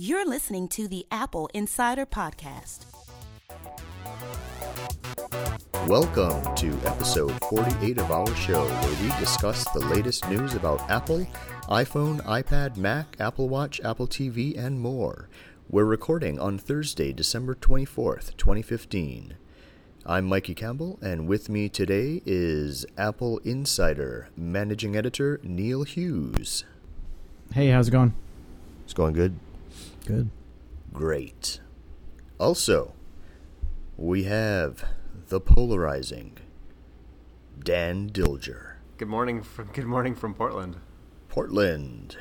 You're listening to the AppleInsider Podcast. Welcome to episode 48 of our show, where we discuss the latest news about Apple, iPhone, iPad, Mac, Apple Watch, Apple TV, and more. We're recording on Thursday, December 24th, 2015. I'm Mikey Campbell, and with me today is AppleInsider Managing Editor Neil Hughes. Hey, how's it going? It's going good. Good. Great. Also, we have the polarizing Dan Dilger. Good morning from Good morning from Portland. Portland.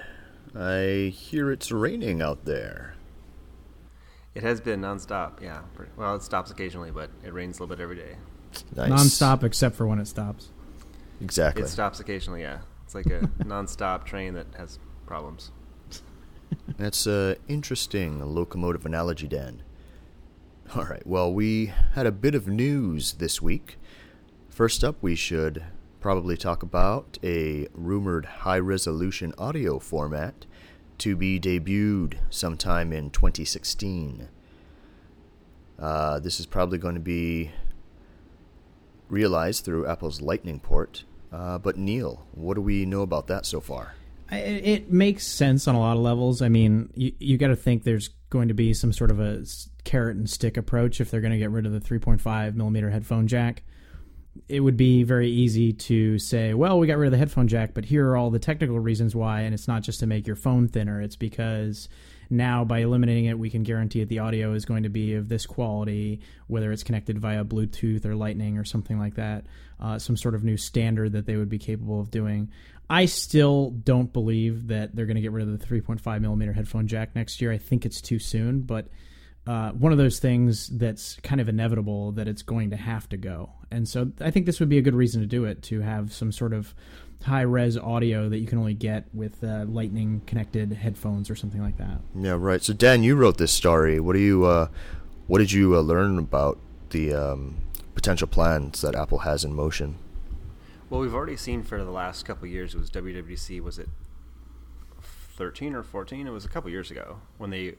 I hear it's raining out there. It has been nonstop. Yeah. Well, it stops occasionally, but it rains a little bit every day. Nice. Non-stop except for when it stops. Exactly. It stops occasionally. Yeah. It's like a nonstop train that has problems. That's an interesting locomotive analogy, Dan. All right, well, we had a bit of news this week. First up, we should probably talk about a rumored high resolution audio format to be debuted sometime in 2016. Uh, this is probably going to be realized through Apple's Lightning port. Uh, but, Neil, what do we know about that so far? It makes sense on a lot of levels. I mean, you, you got to think there's going to be some sort of a carrot and stick approach if they're going to get rid of the 3.5 millimeter headphone jack. It would be very easy to say, well, we got rid of the headphone jack, but here are all the technical reasons why. And it's not just to make your phone thinner, it's because now by eliminating it, we can guarantee that the audio is going to be of this quality, whether it's connected via Bluetooth or Lightning or something like that, uh, some sort of new standard that they would be capable of doing. I still don't believe that they're going to get rid of the 3.5 millimeter headphone jack next year. I think it's too soon, but uh, one of those things that's kind of inevitable that it's going to have to go. And so I think this would be a good reason to do it to have some sort of high res audio that you can only get with uh, lightning connected headphones or something like that. Yeah, right. So Dan, you wrote this story. What do you uh, what did you uh, learn about the um, potential plans that Apple has in motion? Well, we've already seen for the last couple years. It was WWDC. Was it thirteen or fourteen? It was a couple years ago when they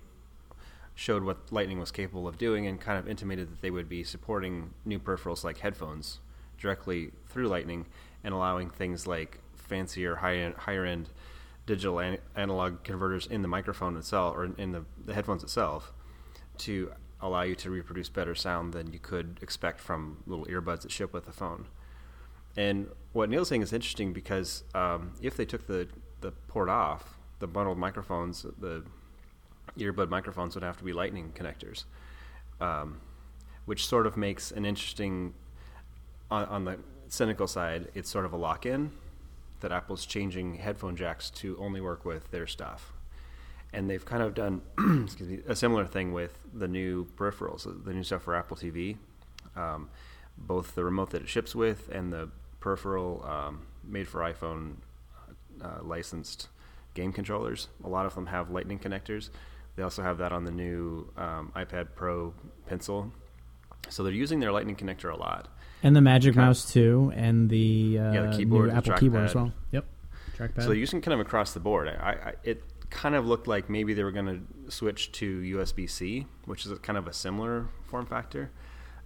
showed what Lightning was capable of doing and kind of intimated that they would be supporting new peripherals like headphones directly through Lightning and allowing things like fancier, high higher end digital an- analog converters in the microphone itself or in the, the headphones itself to allow you to reproduce better sound than you could expect from little earbuds that ship with the phone. And what Neil's saying is interesting because um, if they took the, the port off, the bundled microphones, the earbud microphones would have to be lightning connectors, um, which sort of makes an interesting, on, on the cynical side, it's sort of a lock in that Apple's changing headphone jacks to only work with their stuff. And they've kind of done me, a similar thing with the new peripherals, the new stuff for Apple TV. Um, both the remote that it ships with and the peripheral um, made for iPhone uh, licensed game controllers. A lot of them have Lightning connectors. They also have that on the new um, iPad Pro Pencil. So they're using their Lightning connector a lot. And the Magic kind Mouse too, and the, uh, yeah, the keyboard, new Apple keyboard as well. Yep, trackpad. So they're using kind of across the board. I, I, it kind of looked like maybe they were going to switch to USB C, which is kind of a similar form factor.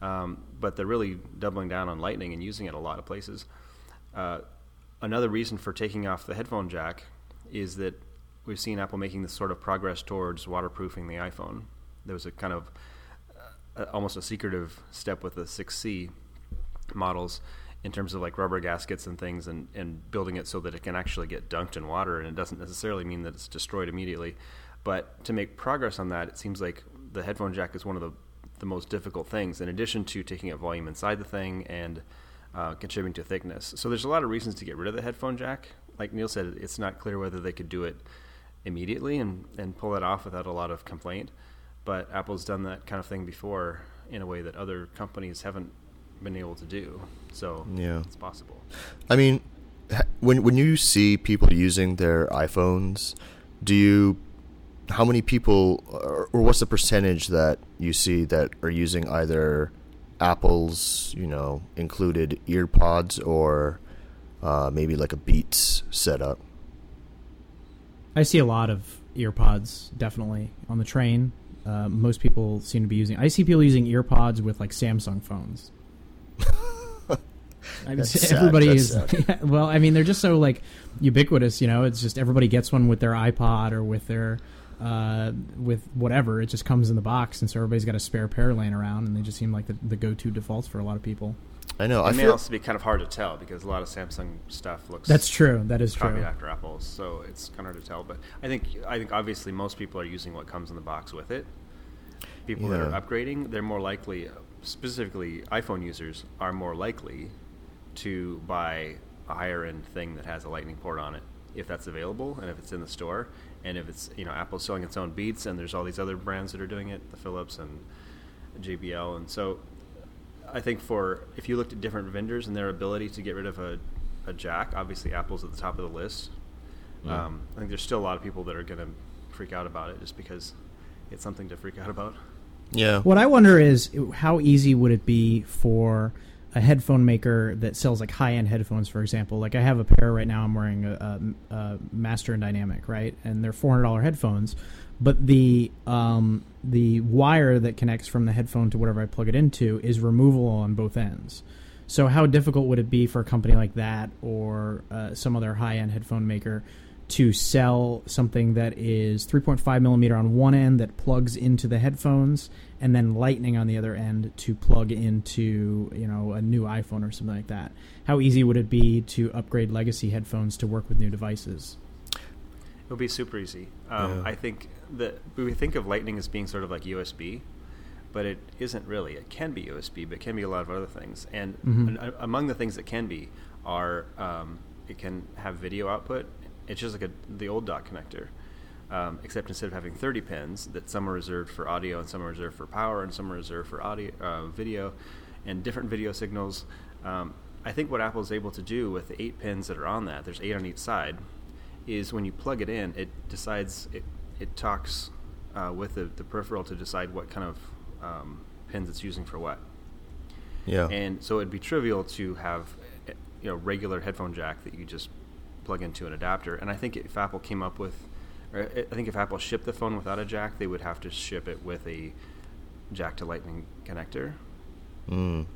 Um, but they're really doubling down on Lightning and using it a lot of places. Uh, another reason for taking off the headphone jack is that we've seen Apple making this sort of progress towards waterproofing the iPhone. There was a kind of uh, almost a secretive step with the 6C models in terms of like rubber gaskets and things and, and building it so that it can actually get dunked in water and it doesn't necessarily mean that it's destroyed immediately. But to make progress on that, it seems like the headphone jack is one of the the most difficult things, in addition to taking up volume inside the thing and uh, contributing to thickness. So there's a lot of reasons to get rid of the headphone jack. Like Neil said, it's not clear whether they could do it immediately and, and pull that off without a lot of complaint. But Apple's done that kind of thing before in a way that other companies haven't been able to do. So yeah, it's possible. I mean, when when you see people using their iPhones, do you how many people, or, or what's the percentage that you see that are using either Apple's, you know, included earpods or uh, maybe like a Beats setup? I see a lot of earpods definitely on the train. Uh, most people seem to be using. I see people using earpods with like Samsung phones. I mean, everybody is. Yeah, well, I mean, they're just so like ubiquitous. You know, it's just everybody gets one with their iPod or with their uh, with whatever. It just comes in the box, and so everybody's got a spare pair laying around, and they just seem like the, the go-to defaults for a lot of people. I know. I It may feel also be kind of hard to tell because a lot of Samsung stuff looks That's true. That is copied true. after Apple's, so it's kind of hard to tell. But I think I think obviously most people are using what comes in the box with it. People that are upgrading, they're more likely, specifically iPhone users, are more likely to buy a higher end thing that has a Lightning port on it if that's available and if it's in the store and if it's you know Apple's selling its own Beats and there's all these other brands that are doing it, the Philips and JBL, and so I think for if you looked at different vendors and their ability to get rid of a, a jack, obviously Apple's at the top of the list. Yeah. Um, I think there's still a lot of people that are going to freak out about it just because it's something to freak out about. yeah. What I wonder is how easy would it be for a headphone maker that sells like high end headphones, for example. Like I have a pair right now. I'm wearing a, a, a Master and Dynamic, right, and they're four hundred dollar headphones, but the um, the wire that connects from the headphone to whatever I plug it into is removable on both ends. So how difficult would it be for a company like that or uh, some other high end headphone maker to sell something that is 3.5 millimeter on one end that plugs into the headphones and then lightning on the other end to plug into you know a new iphone or something like that how easy would it be to upgrade legacy headphones to work with new devices It'll be super easy. Um, Yeah. I think that we think of Lightning as being sort of like USB, but it isn't really. It can be USB, but it can be a lot of other things. And Mhm. an- a- among the things that can be are um, it can have video output. It's just like a, the old dock connector, um, except instead of having 30 pins, that some are reserved for audio and some are reserved for power and some are reserved for audio, uh, video, and different video signals. Um, I think what Apple is able to do with the eight pins that are on that, there's eight on each side, is when you plug it in, it decides it it talks uh, with the, the peripheral to decide what kind of um, pins it's using for what. Yeah. And so it'd be trivial to have eh, you know regular headphone jack that you just plug into an adapter. And I think if Apple came up with, or I I think if Apple shipped the phone without a jack, they would have to ship it with a jack to Lightning connector. Mm.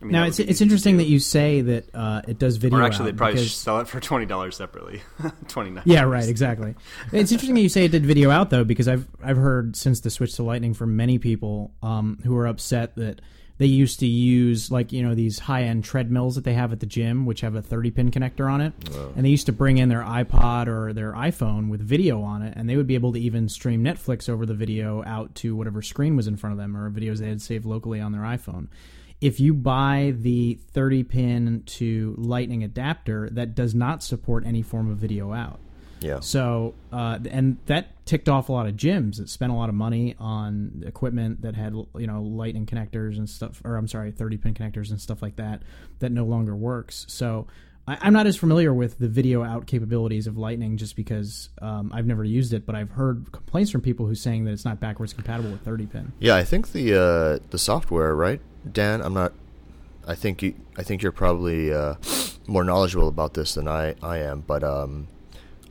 I mean, now it's it's interesting that you say that uh, it does video Or actually, they'd probably because- sell it for twenty dollars separately. Twenty nine. Yeah, right, exactly. It's interesting that you say it did video out though, because I've I've heard since the switch to Lightning from many people um, who are upset that they used to use like you know these high end treadmills that they have at the gym, which have a 30 pin connector on it, and they used to bring in their iPod or their iPhone with video on it, and they would be able to even stream Netflix over the video out to whatever screen was in front of them or videos they had saved locally on their iPhone. If you buy the 30 pin to lightning adapter that does not support any form of video out Yeah. so uh, and that ticked off a lot of gyms that spent a lot of money on equipment that had you know lightning connectors and stuff or i'm sorry 30 pin connectors and stuff like that that no longer works so I, i'm not as familiar with the video out capabilities of lightning just because um, i've never used it but i've heard complaints from people who's saying that it's not backwards compatible with 30 pin Yeah, I think the uh, the software, right, Dan? I'm not. I think you. I think you're probably uh, more knowledgeable about this than I, I am. But um,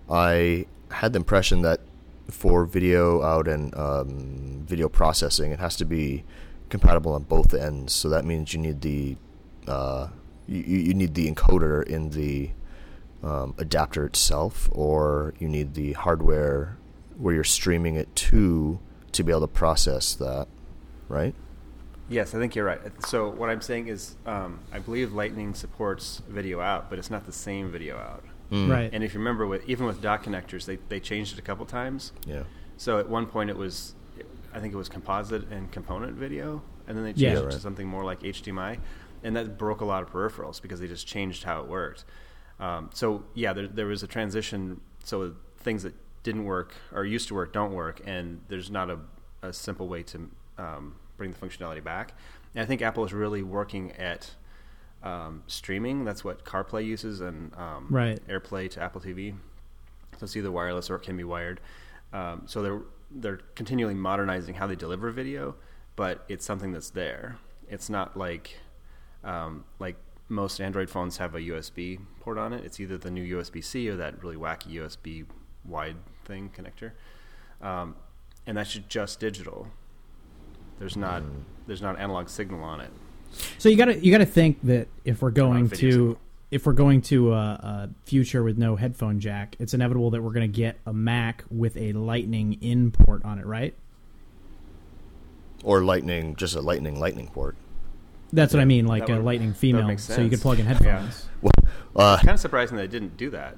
I had the impression that for video out and um, video processing, it has to be compatible on both ends. So that means you need the uh, you, you need the encoder in the um, adapter itself, or you need the hardware where you're streaming it to to be able to process that, right? Yes, I think you're right. So what I'm saying is, um, I believe Lightning supports video out, but it's not the same video out. Mm. right And if you remember, with even with dock connectors, they they changed it a couple times. Yeah. So at one point it was, I think it was composite and component video, and then they changed Yeah. it Right. to something more like HDMI, and that broke a lot of peripherals because they just changed how it worked. Um, so yeah, there there was a transition. So things that didn't work or used to work don't work, and there's not a, a simple way to um, bring the functionality back. And I think Apple is really working at um, streaming. That's what CarPlay uses, and um, Right. AirPlay to Apple TV. So it's either wireless or it can be wired. Um, so they're they're continually modernizing how they deliver video, but it's something that's there. It's not like um, like most Android phones have a USB port on it. It's either the new USB C or that really wacky USB wide thing connector, um, and that's just digital. There's not Mm. there's not analog signal on it. So you got to you got to think that if we're going to signal. if we're going to a, a future with no headphone jack, it's inevitable that we're going to get a Mac with a Lightning in port on it, right? Or lightning, just a lightning lightning port. That's what I mean, like That a would- Lightning female, so you could plug in Yeah. headphones. Uh, Kind of surprising they didn't do that.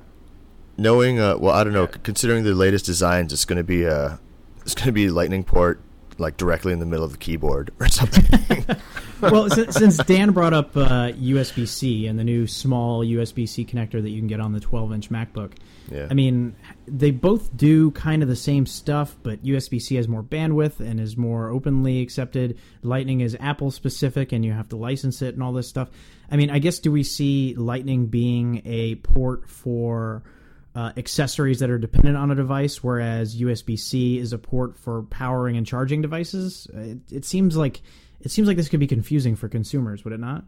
knowing, uh, well, I don't know. Yeah. Considering the latest designs, it's going to be a, it's going to be lightning port like directly in the middle of the keyboard or something. Well, since, since Dan brought up uh, USB C and the new small USB C connector that you can get on the 12 inch MacBook, yeah. I mean, they both do kind of the same stuff, but USB C has more bandwidth and is more openly accepted. Lightning is Apple specific, and you have to license it and all this stuff. I mean, I guess do we see Lightning being a port for uh, accessories that are dependent on a device, whereas USB C is a port for powering and charging devices? It, it seems like it seems like this could be confusing for consumers, would it not?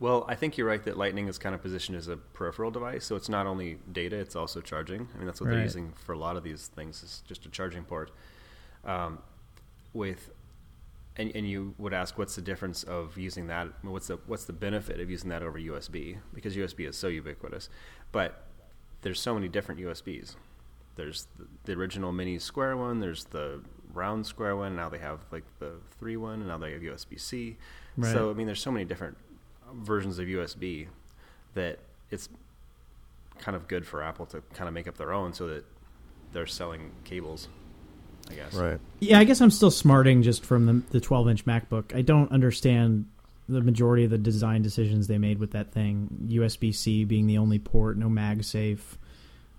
Well, I think you're right that Lightning is kind of positioned as a peripheral device, so it's not only data; it's also charging. I mean, that's what Right. they're using for a lot of these things. Is just a charging port. Um, with and, and you would ask, what's the difference of using that? What's the what's the benefit of using that over USB? Because USB is so ubiquitous, but there's so many different USBs. There's the, the original mini square one. There's the round square one. Now they have like the three one, and now they have USB C. Right. So I mean, there's so many different versions of USB that it's kind of good for Apple to kind of make up their own, so that they're selling cables. I guess. right. Yeah, I guess I'm still smarting just from the, the 12 inch MacBook. I don't understand the majority of the design decisions they made with that thing. USB C being the only port, no MagSafe.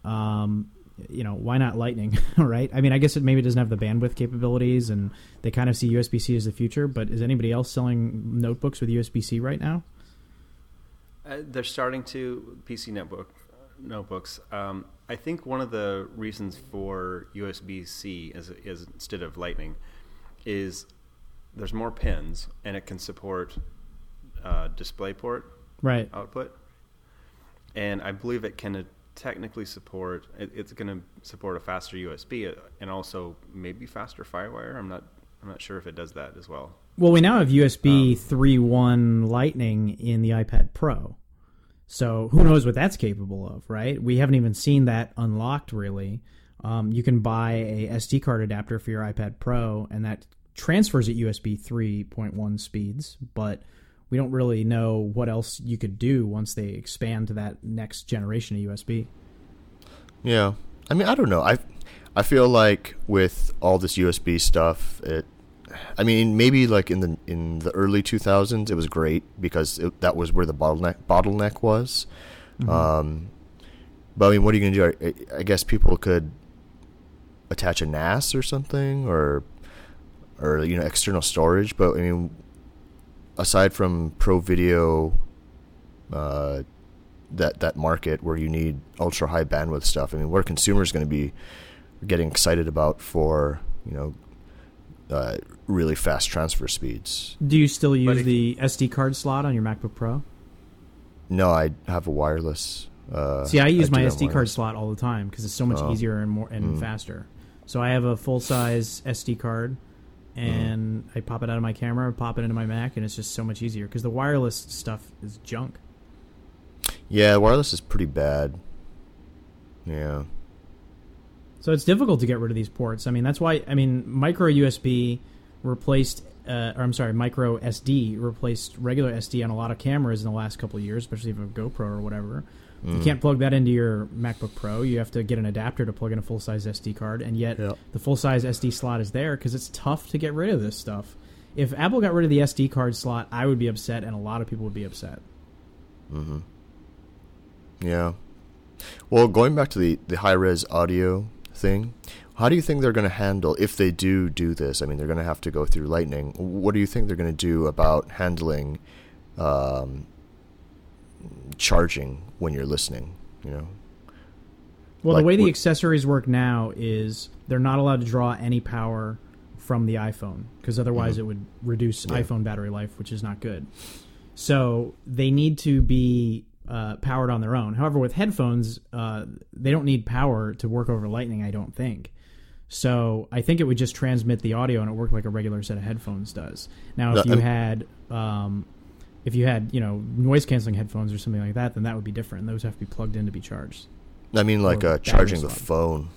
Um, you know, why not Lightning, right? I mean, I guess it maybe doesn't have the bandwidth capabilities, and they kind of see USB C as the future. But is anybody else selling notebooks with USB C right now? Uh, they're starting to PC netbook notebooks. Um, I think one of the reasons for USB C is, is instead of Lightning is there's more pins and it can support uh, DisplayPort Right. output, and I believe it can technically support. It, it's going to support a faster USB uh, and also maybe faster FireWire. I'm not. I'm not sure if it does that as well. Well, we now have USB Um, 3.1 Lightning in the iPad Pro. So who knows what that's capable of, right? We haven't even seen that unlocked really. Um, you can buy a SD card adapter for your iPad Pro, and that transfers at USB 3.1 speeds, but we don't really know what else you could do once they expand to that next generation of USB. Yeah. I mean, I don't know. I I feel like with all this USB stuff, it I mean, maybe like in the in the early 2000s it was great because it, that was where the bottleneck bottleneck was. Um but I mean, what are you going to do? I, I guess people could attach a NAS or something or or you know, external storage, but I mean aside from pro video uh that that market where you need ultra high bandwidth stuff. I mean, what are consumers going to be getting excited about for you know uh, really fast transfer speeds? Do you still use if- the SD card slot on your MacBook Pro? No, I have a wireless. Uh, See, I use my do have SD card slot all the time because it's so much Oh. easier and more and Mm. faster. So I have a full size SD card, Mm. and I pop it out of my camera, pop it into my Mac, and it's just so much easier because the wireless stuff is junk. Yeah, wireless is pretty bad. Yeah. So it's difficult to get rid of these ports. I mean, that's why I mean micro USB replaced, uh, or I'm sorry, micro SD replaced regular SD on a lot of cameras in the last couple of years, especially if a GoPro or whatever. You can't plug that into your MacBook Pro. You have to get an adapter to plug in a full size SD card, and yet Yep. the full size SD slot is there because it's tough to get rid of this stuff. If Apple got rid of the SD card slot, I would be upset, and a lot of people would be upset. Mm-hmm. Yeah. Well, going back to the the high res audio thing, how do you think they're going to handle if they do do this? I mean, they're going to have to go through Lightning. What do you think they're going to do about handling um, charging when you're listening? You know. Well, Like the way the accessories work now is they're not allowed to draw any power from the iPhone because otherwise Mhm. it would reduce Yeah. iPhone battery life, which is not good. So they need to be uh, powered on their own. However, with headphones, uh, they don't need power to work over Lightning. I don't think. So I think it would just transmit the audio and it worked like a regular set of headphones does. Now, if you had um, if you had you know noise canceling headphones or something like that, then that would be different. Those have to be plugged in to be charged. I mean, like uh, charging the phone.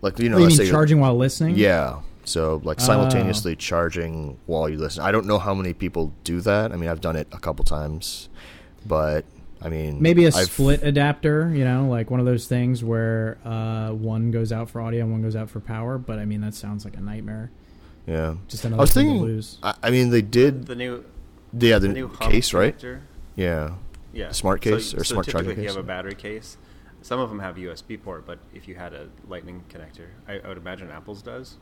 Like you know, Oh, you mean say charging while listening? Yeah. So like Oh. simultaneously charging while you listen. I don't know how many people do that. I mean, I've done it a couple times, but I mean, Maybe a I've- split adapter, you know, like one of those things where uh, one goes out for audio and one goes out for power. But I mean, that sounds like a nightmare. Yeah. Just another I another was thing thinking. to lose. I, I mean, they did. The new Yeah, the, the new hub case, right? connector. Yeah. Yeah, Smart case or so smart typically charging if you have a battery case, some of them have USB port, but if you had a Lightning connector, I, I would imagine Apple's does.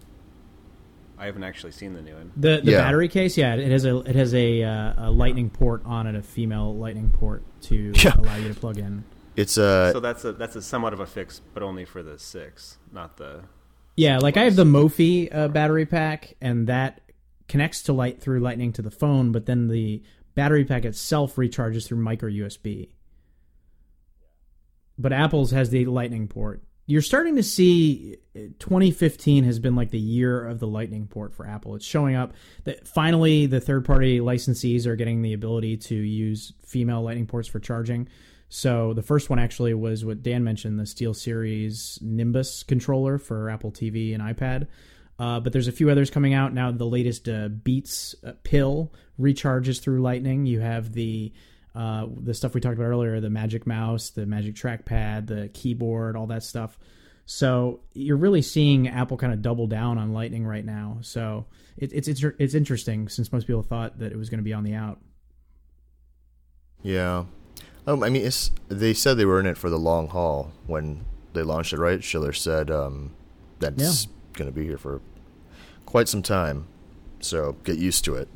I haven't actually seen the new one. The the Yeah. battery case, yeah, it has a it has a, uh, a lightning port on it, a female lightning port to Yeah. allow you to plug in. It's uh, so that's a that's a somewhat of a fix, but only for the six, not the. Yeah, like I have the Mophie uh, battery pack, and that connects to light through Lightning to the phone, but then the battery pack itself recharges through micro USB. But Apple's has the Lightning port. You're starting to see uh, 2015 has been like the year of the Lightning port for Apple. It's showing up that finally the third party licensees are getting the ability to use female Lightning ports for charging. So the first one actually was what Dan mentioned, the SteelSeries Nimbus controller for Apple TV and iPad. Uh, but there's a few others coming out now. The latest uh, Beats uh, pill recharges through Lightning. You have the uh, the stuff we talked about earlier, the Magic Mouse, the Magic Trackpad, the keyboard, all that stuff. So you're really seeing Apple kind of double down on Lightning right now. So it, it's it's it's interesting since most people thought that it was going to be on the out. yeah. Um, I mean, it's they said they were in it for the long haul when they launched it, right? Schiller said um, that's going to be here for quite some time, so get used to it.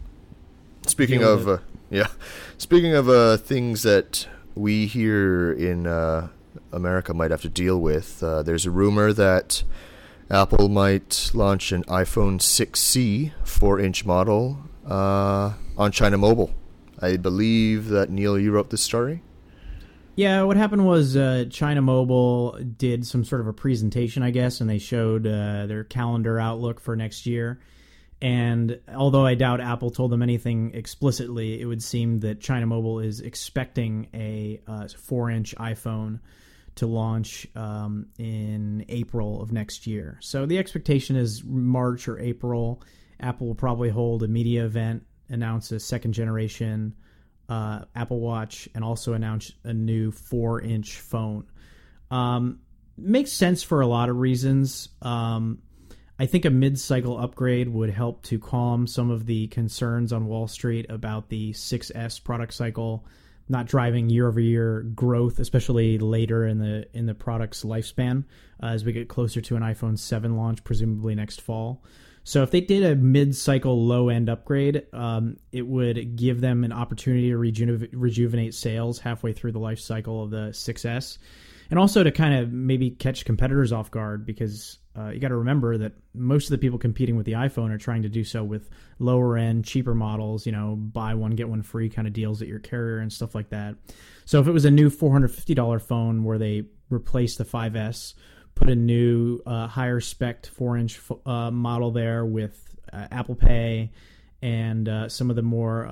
Speaking Deal of, uh, yeah, speaking of uh, things that we here in uh, America might have to deal with, uh, there's a rumor that Apple might launch an iPhone 6C four-inch model uh, on China Mobile. I believe that Neil, you wrote this story. Yeah, what happened was uh, China Mobile did some sort of a presentation, I guess, and they showed uh, their calendar outlook for next year. And although I doubt Apple told them anything explicitly, it would seem that China Mobile is expecting a uh, four-inch iPhone to launch um, in April of next year. So the expectation is March or April. Apple will probably hold a media event, announce a second generation uh, Apple Watch, and also announce a new four-inch phone. Um, makes sense for a lot of reasons. Um, I think a mid-cycle upgrade would help to calm some of the concerns on Wall Street about the 6S product cycle not driving year-over-year growth, especially later in the in the product's lifespan uh, as we get closer to an iPhone 7 launch, presumably next fall. So if they did a mid-cycle low-end upgrade, um, it would give them an opportunity to rejuve- rejuvenate sales halfway through the life cycle of the 6S, and also to kind of maybe catch competitors off guard because uh, you got to remember that most of the people competing with the iPhone are trying to do so with lower-end, cheaper models. You know, buy one get one free kind of deals at your carrier and stuff like that. So if it was a new $450 phone where they replaced the 5S put a new uh, higher spec four inch uh, model there with uh, Apple Pay and uh, some of the more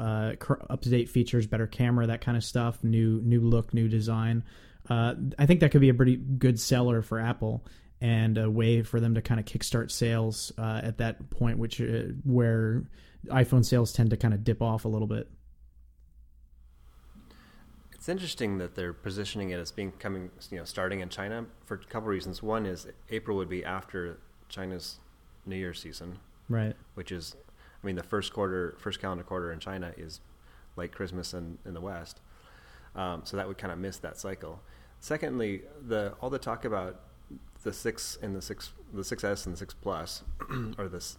up to date features, better camera, that kind of stuff, new new look, new design. Uh, I think that could be a pretty good seller for Apple and a way for them to kind of kickstart sales uh, at that point, which uh, where iPhone sales tend to kind of dip off a little bit. It's interesting that they're positioning it as being coming, you know, starting in China for a couple reasons. One is April would be after China's New Year season, right? Which is, I mean, the first quarter, first calendar quarter in China is like Christmas in, in the West, um, so that would kind of miss that cycle. Secondly, the all the talk about the six and the six, the 6S and the six Plus, or this,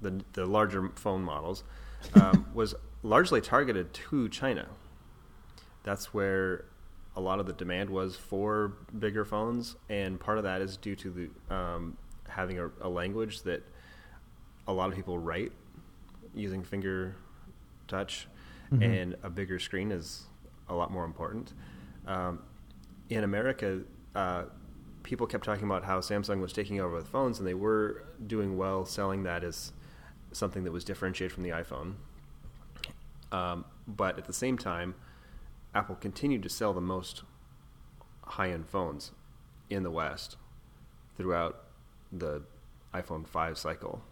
the the larger phone models, um, was largely targeted to China that's where a lot of the demand was for bigger phones, and part of that is due to the um, having a, a, language that a lot of people write using finger touch, mm-hmm. and a bigger screen is a lot more important. Um, in America, uh, people kept talking about how Samsung was taking over with phones, and they were doing well selling that as something that was differentiated from the iPhone. Um, but at the same time, Apple continued to sell the most high-end phones in the West throughout the iPhone 5 cycle.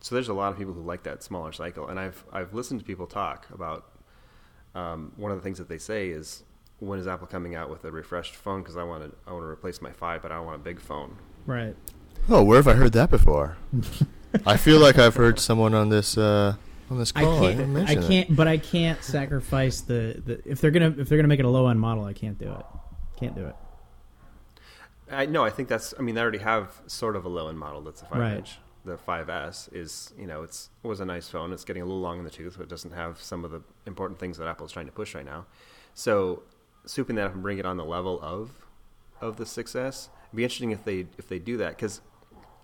So there's a lot of people who like that smaller cycle, and I've I've listened to people talk about um, one of the things that they say is when is Apple coming out with a refreshed phone because I want to I want to replace my five, but I don't want a big phone. Right. Oh, where have I heard that before? I feel like I've heard someone on this uh, on this I can't. didn't I mention it. can't. But I can't sacrifice the, the if they're gonna if they're gonna make it a low end model. I can't do it. Can't do it. I no, I think that's. I mean, they already have sort of a low end model that's a five Right. inch. The 5S is, you know, it's was a nice phone. It's getting a little long in the tooth, but it doesn't have some of the important things that Apple's trying to push right now. So, souping that up and bring it on the level of of the 6S. It'd be interesting if they if they do that because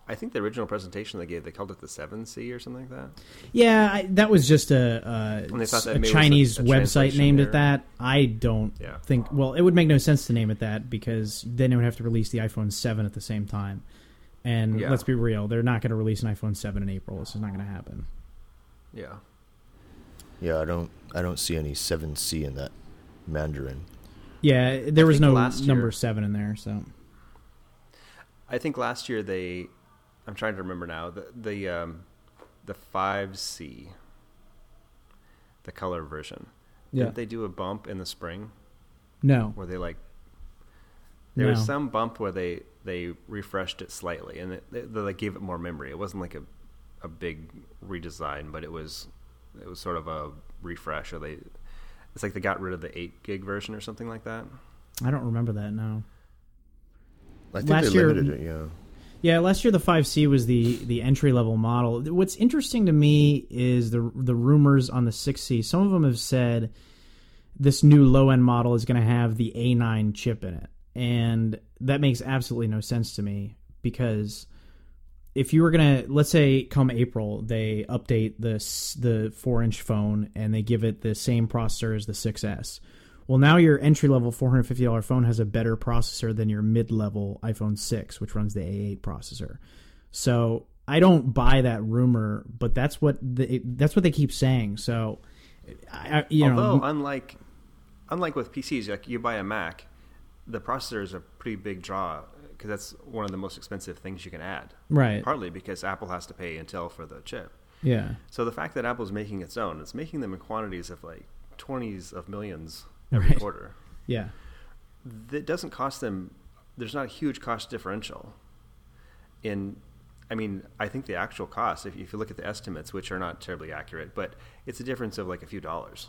I think the original presentation they gave they called it the 7C or something like that. Yeah, I, that was just a, uh, And they thought that a maybe it was a- Chinese a website named error. it that. I don't Yeah. think. Well, it would make no sense to name it that because then it would have to release the iPhone Seven at the same time. And Yeah. let's be real, they're not going to release an iPhone Seven in April. This is not going to happen. Yeah. Yeah, I don't. I don't see any seven C in that Mandarin. Yeah, there was no last number year- seven in there. So I think last year they, I'm trying to remember now the the um, the five C, the color version. Yeah. Didn't they do a bump in the spring no, where they like? There was some bump where they they refreshed it slightly and it, they, they gave it more memory. It wasn't like a a big redesign, but it was it was sort of a refresh. Or they, it's like they got rid of the eight gig version or something like that. I don't remember that. No. I think Last they year- limited it. Yeah. Yeah, last year the 5C was the the entry level model. What's interesting to me is the the rumors on the 6C. Some of them have said this new low end model is going to have the A9 chip in it, and that makes absolutely no sense to me because if you were gonna let's say come April they update this the four inch phone and they give it the same processor as the 6S. Well, now your entry level four hundred fifty dollar phone has a better processor than your mid level iPhone six, which runs the A8 processor. So I don't buy that rumor, but that's what the, that's what they keep saying. So, I- you Although know, unlike unlike with PCs, like you buy a Mac, the processor is a pretty big draw because that's one of the most expensive things you can add. right? Partly because Apple has to pay Intel for the chip. Yeah, So the fact that Apple's making its own, it's making them in quantities of like twenties of millions every Right. quarter. yeah, That doesn't cost them. There's not a huge cost differential. In, I mean, I think the actual cost, if, if you look at the estimates, which are not terribly accurate, but it's a difference of like a few dollars.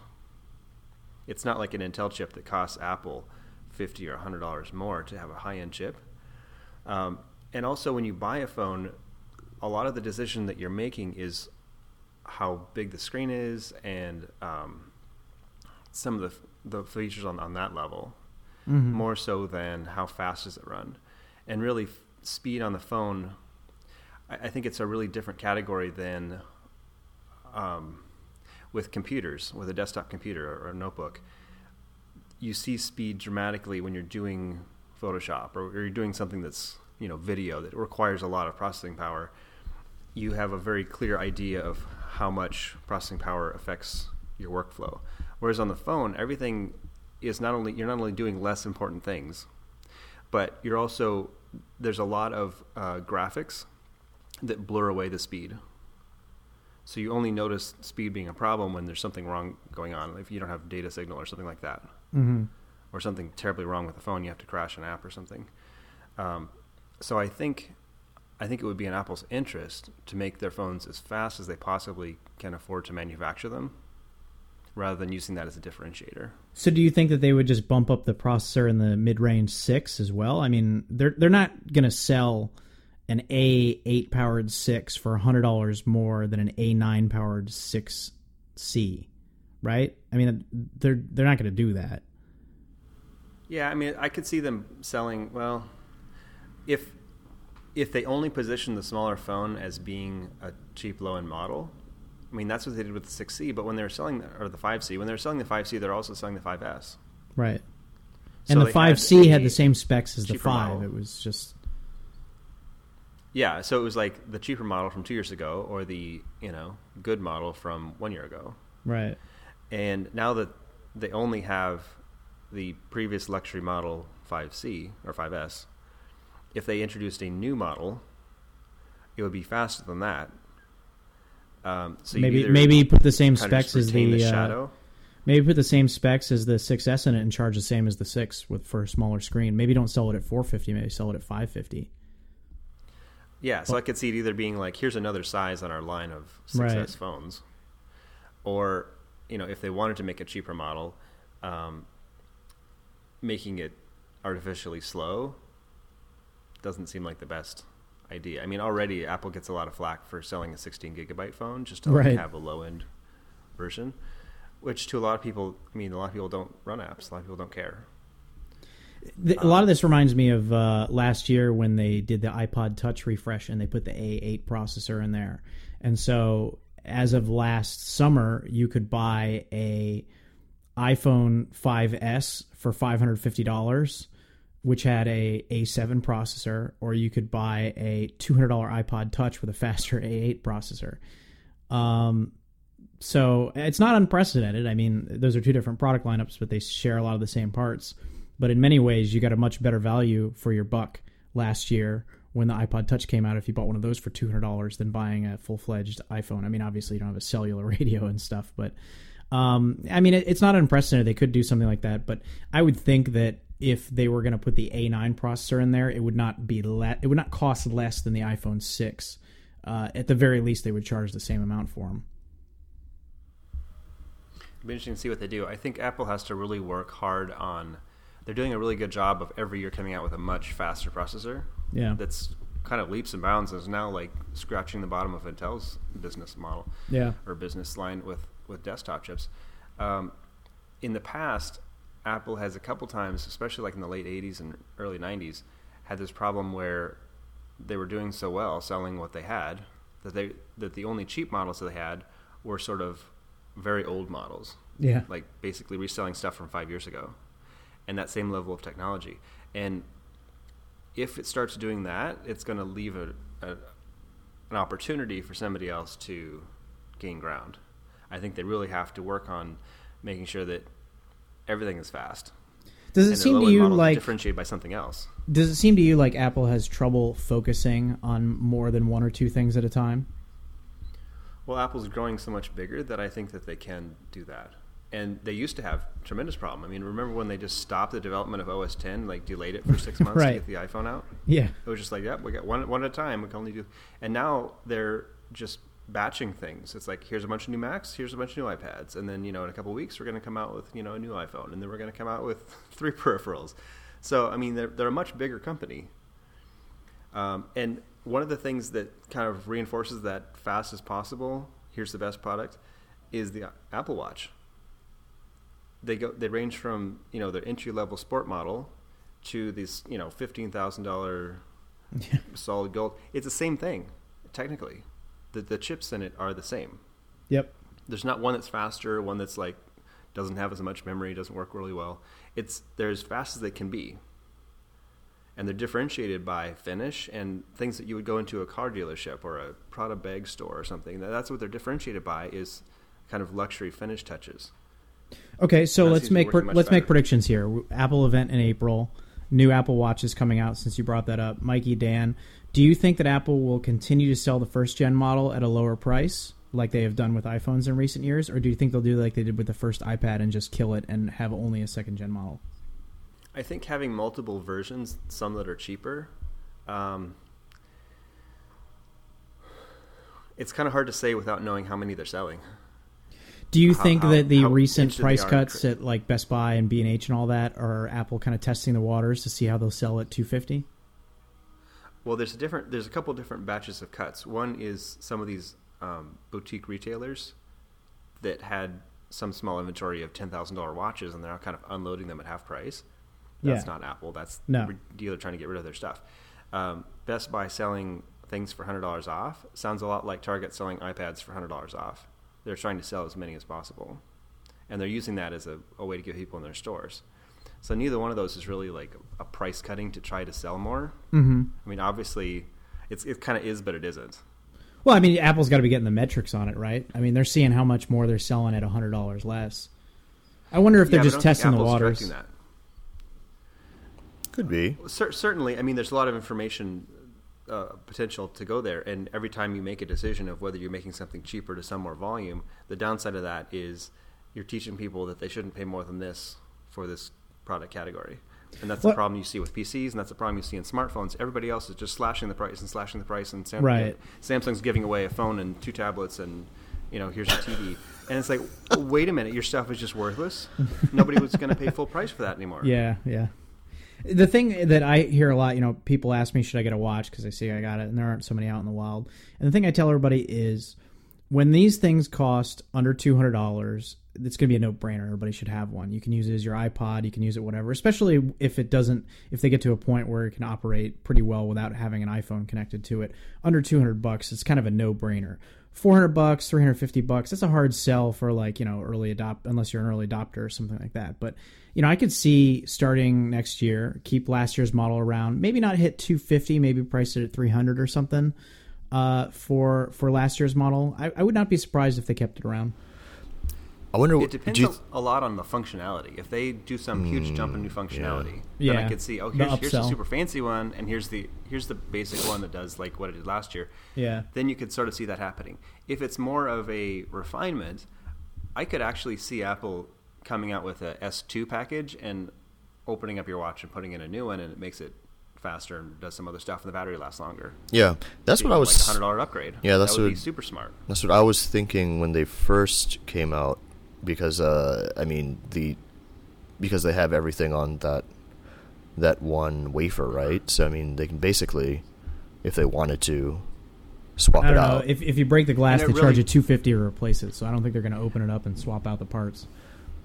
It's not like an Intel chip that costs Apple fifty or hundred dollars more to have a high-end chip. Um, and also, when you buy a phone, a lot of the decision that you're making is how big the screen is and um, some of the the features on, on that level, more so than how fast does it run, and really f- speed on the phone. I, I think it's a really different category than um, with computers, with a desktop computer or, or a notebook. You see speed dramatically when you're doing Photoshop or, or you're doing something that's you know video that requires a lot of processing power. You have a very clear idea of how much processing power affects your workflow. Whereas on the phone, everything is not only you're not only doing less important things, but you're also there's a lot of uh, graphics that blur away the speed. So you only notice speed being a problem when there's something wrong going on, if you don't have data signal or something like that, mm-hmm. or something terribly wrong with the phone, you have to crash an app or something. Um, so I think I think it would be in Apple's interest to make their phones as fast as they possibly can afford to manufacture them, rather than using that as a differentiator. So do you think that they would just bump up the processor in the mid-range 6 as well? I mean, they're they're not going to sell an A8 powered 6 for $100 more than an A9 powered 6C, right? I mean, they're they're not going to do that. Yeah, I mean, I could see them selling. Well, if if they only position the smaller phone as being a cheap low end model, I mean that's what they did with the 6C. But when they were selling the, or the 5C, when they were selling the 5C, they're also selling the 5S. Right. And the five C had the same specs as the five. model. It was just Yeah, so it was like the cheaper model from two years ago, or the you know good model from one year ago. right. And now that they only have the previous luxury model 5C or 5S, if they introduced a new model, it would be faster than that. Um, so maybe either maybe put the same specs as the, the uh, maybe put the same specs as the 6S in it and charge the same as the six with for a smaller screen. Maybe don't sell it at 450. Maybe sell it at 550. Yeah, so I could see it either being like, here's another size on our line of 6S Right. phones, or you know, if they wanted to make a cheaper model, um, making it artificially slow doesn't seem like the best idea. I mean, already Apple gets a lot of flack for selling a 16 gigabyte phone just to like, Right. have a low end version, which to a lot of people, I mean, a lot of people don't run apps. A lot of people don't care. The, a lot of this reminds me of uh, last year when they did the iPod Touch refresh and they put the A8 processor in there. And so, as of last summer, you could buy a iPhone 5S for five hundred fifty dollars, which had a A7 processor, or you could buy a two hundred dollar iPod Touch with a faster A8 processor. Um, so it's not unprecedented. I mean, those are two different product lineups, but they share a lot of the same parts. But in many ways, you got a much better value for your buck last year when the iPod Touch came out. If you bought one of those for two hundred dollars, than buying a full fledged iPhone. I mean, obviously you don't have a cellular radio and stuff, but um, I mean, it, it's not unprecedented. They could do something like that, but I would think that if they were going to put the A9 processor in there, it would not be le- it would not cost less than the iPhone six. Uh, at the very least, they would charge the same amount for them. It'll be interesting to see what they do. I think Apple has to really work hard on. They're doing a really good job of every year coming out with a much faster processor. Yeah. That's kind of leaps and bounds and is now like scratching the bottom of Intel's business model Yeah. or business line with with desktop chips. Um, in the past, Apple has a couple times, especially like in the late '80s and early '90s, had this problem where they were doing so well selling what they had that they that the only cheap models that they had were sort of very old models Yeah. like basically reselling stuff from five years ago, and that same level of technology. And if it starts doing that, it's going to leave a, a an opportunity for somebody else to gain ground. I think they really have to work on making sure that everything is fast. Does it seem to you like differentiated by something else? Does it seem to you like Apple has trouble focusing on more than one or two things at a time? Well, Apple's growing so much bigger that I think that they can do that. And they used to have tremendous problem. I mean, remember when they just stopped the development of OS 10, like delayed it for six months Right. to get the iPhone out? Yeah. It was just like, yeah, we got one one at a time. We can only do, and now they're just batching things. It's like here's a bunch of new Macs, here's a bunch of new iPads, and then you know in a couple of weeks we're going to come out with you know a new iPhone, and then we're going to come out with three peripherals. So I mean they're they're a much bigger company. Um, and one of the things that kind of reinforces that fast as possible, here's the best product, is the Apple Watch. They go they range from you know their entry level sport model to these you know fifteen thousand dollar solid gold. It's the same thing, technically. The the chips in it are the same. Yep. There's not one that's faster, one that's like doesn't have as much memory, doesn't work really well. It's they're as fast as they can be. And they're differentiated by finish and things that you would go into a car dealership or a Prada bag store or something. That's what they're differentiated by is kind of luxury finish touches. Okay, so let's seems to be make much let's make predictions here. Apple event in April. New Apple Watch is coming out. Since you brought that up, Mikey, Dan, do you think that Apple will continue to sell the first gen model at a lower price, like they have done with iPhones in recent years, or do you think they'll do like they did with the first iPad and just kill it and have only a second gen model? I think having multiple versions, some that are cheaper, um, it's kind of hard to say without knowing how many they're selling. Do you How- think how- that the recent price cuts at like Best Buy and B and H and all that are Apple kind of testing the waters to see how they'll sell at two fifty? Well, there's a different. There's a couple different batches of cuts. One is some of these um, boutique retailers that had some small inventory of ten thousand dollar watches, and they're now kind of unloading them at half price. That's Yeah. not Apple. That's No. the dealer trying to get rid of their stuff. Um, Best Buy selling things for hundred dollars off sounds a lot like Target selling iPads for hundred dollars off. They're trying to sell as many as possible, and they're using that as a, a way to get people in their stores. So neither one of those is really like a price cutting to try to sell more. Mm-hmm. I mean, obviously, it's it kind of is, but it isn't. Well, I mean, Apple's got to be getting the metrics on it, right? I mean, they're seeing how much more they're selling at hundred dollars less. I wonder if they're Yeah, just testing the waters. that. Could be. Cer- certainly, I mean, there's a lot of information uh, potential to go there, and every time you make a decision of whether you're making something cheaper to sell more volume, the downside of that is you're teaching people that they shouldn't pay more than this for this product category. And that's the problem you see with PCs, and that's the problem you see in smartphones. Everybody else is just slashing the price and slashing the price, and Sam- Right. Samsung's giving away a phone and two tablets, and you know, here's your TV. And it's like, wait a minute, your stuff is just worthless. Nobody was going to pay full price for that anymore. Yeah, yeah. The thing that I hear a lot, you know, people ask me, should I get a watch? Because I see I got it, and there aren't so many out in the wild. And the thing I tell everybody is when these things cost under $200, it's going to be a no brainer. Everybody should have one. You can use it as your iPod, you can use it whatever, especially if it doesn't, if they get to a point where it can operate pretty well without having an iPhone connected to it. Under 200 bucks, it's kind of a no brainer. 400 bucks 350 bucks that's a hard sell for like you know early adopt unless you're an early adopter or something like that but you know i could see starting next year keep last year's model around maybe not hit 250 maybe price it at 300 or something uh, for for last year's model I, I would not be surprised if they kept it around I wonder. It depends you- a, a lot on the functionality. If they do some huge jump in new functionality, then Mm, Yeah. I could see. Oh, The here's, here's a super fancy one, and here's the here's the basic one that does like what it did last year. Yeah. Then you could sort of see that happening. If it's more of a refinement, I could actually see Apple coming out with a S2 package and opening up your watch and putting in a new one, and it makes it faster and does some other stuff, and the battery lasts longer. yeah, that's what I was. like hundred dollar upgrade. Yeah, that's that would be super smart. That's what I was thinking when they first came out, because uh, I mean the because they have everything on that that one wafer, right? So I mean they can basically, if they wanted to, swap i it don't know out. if, if you break the glass they it charge you 250 to replace it so i don't think they're going to open it up and swap out the parts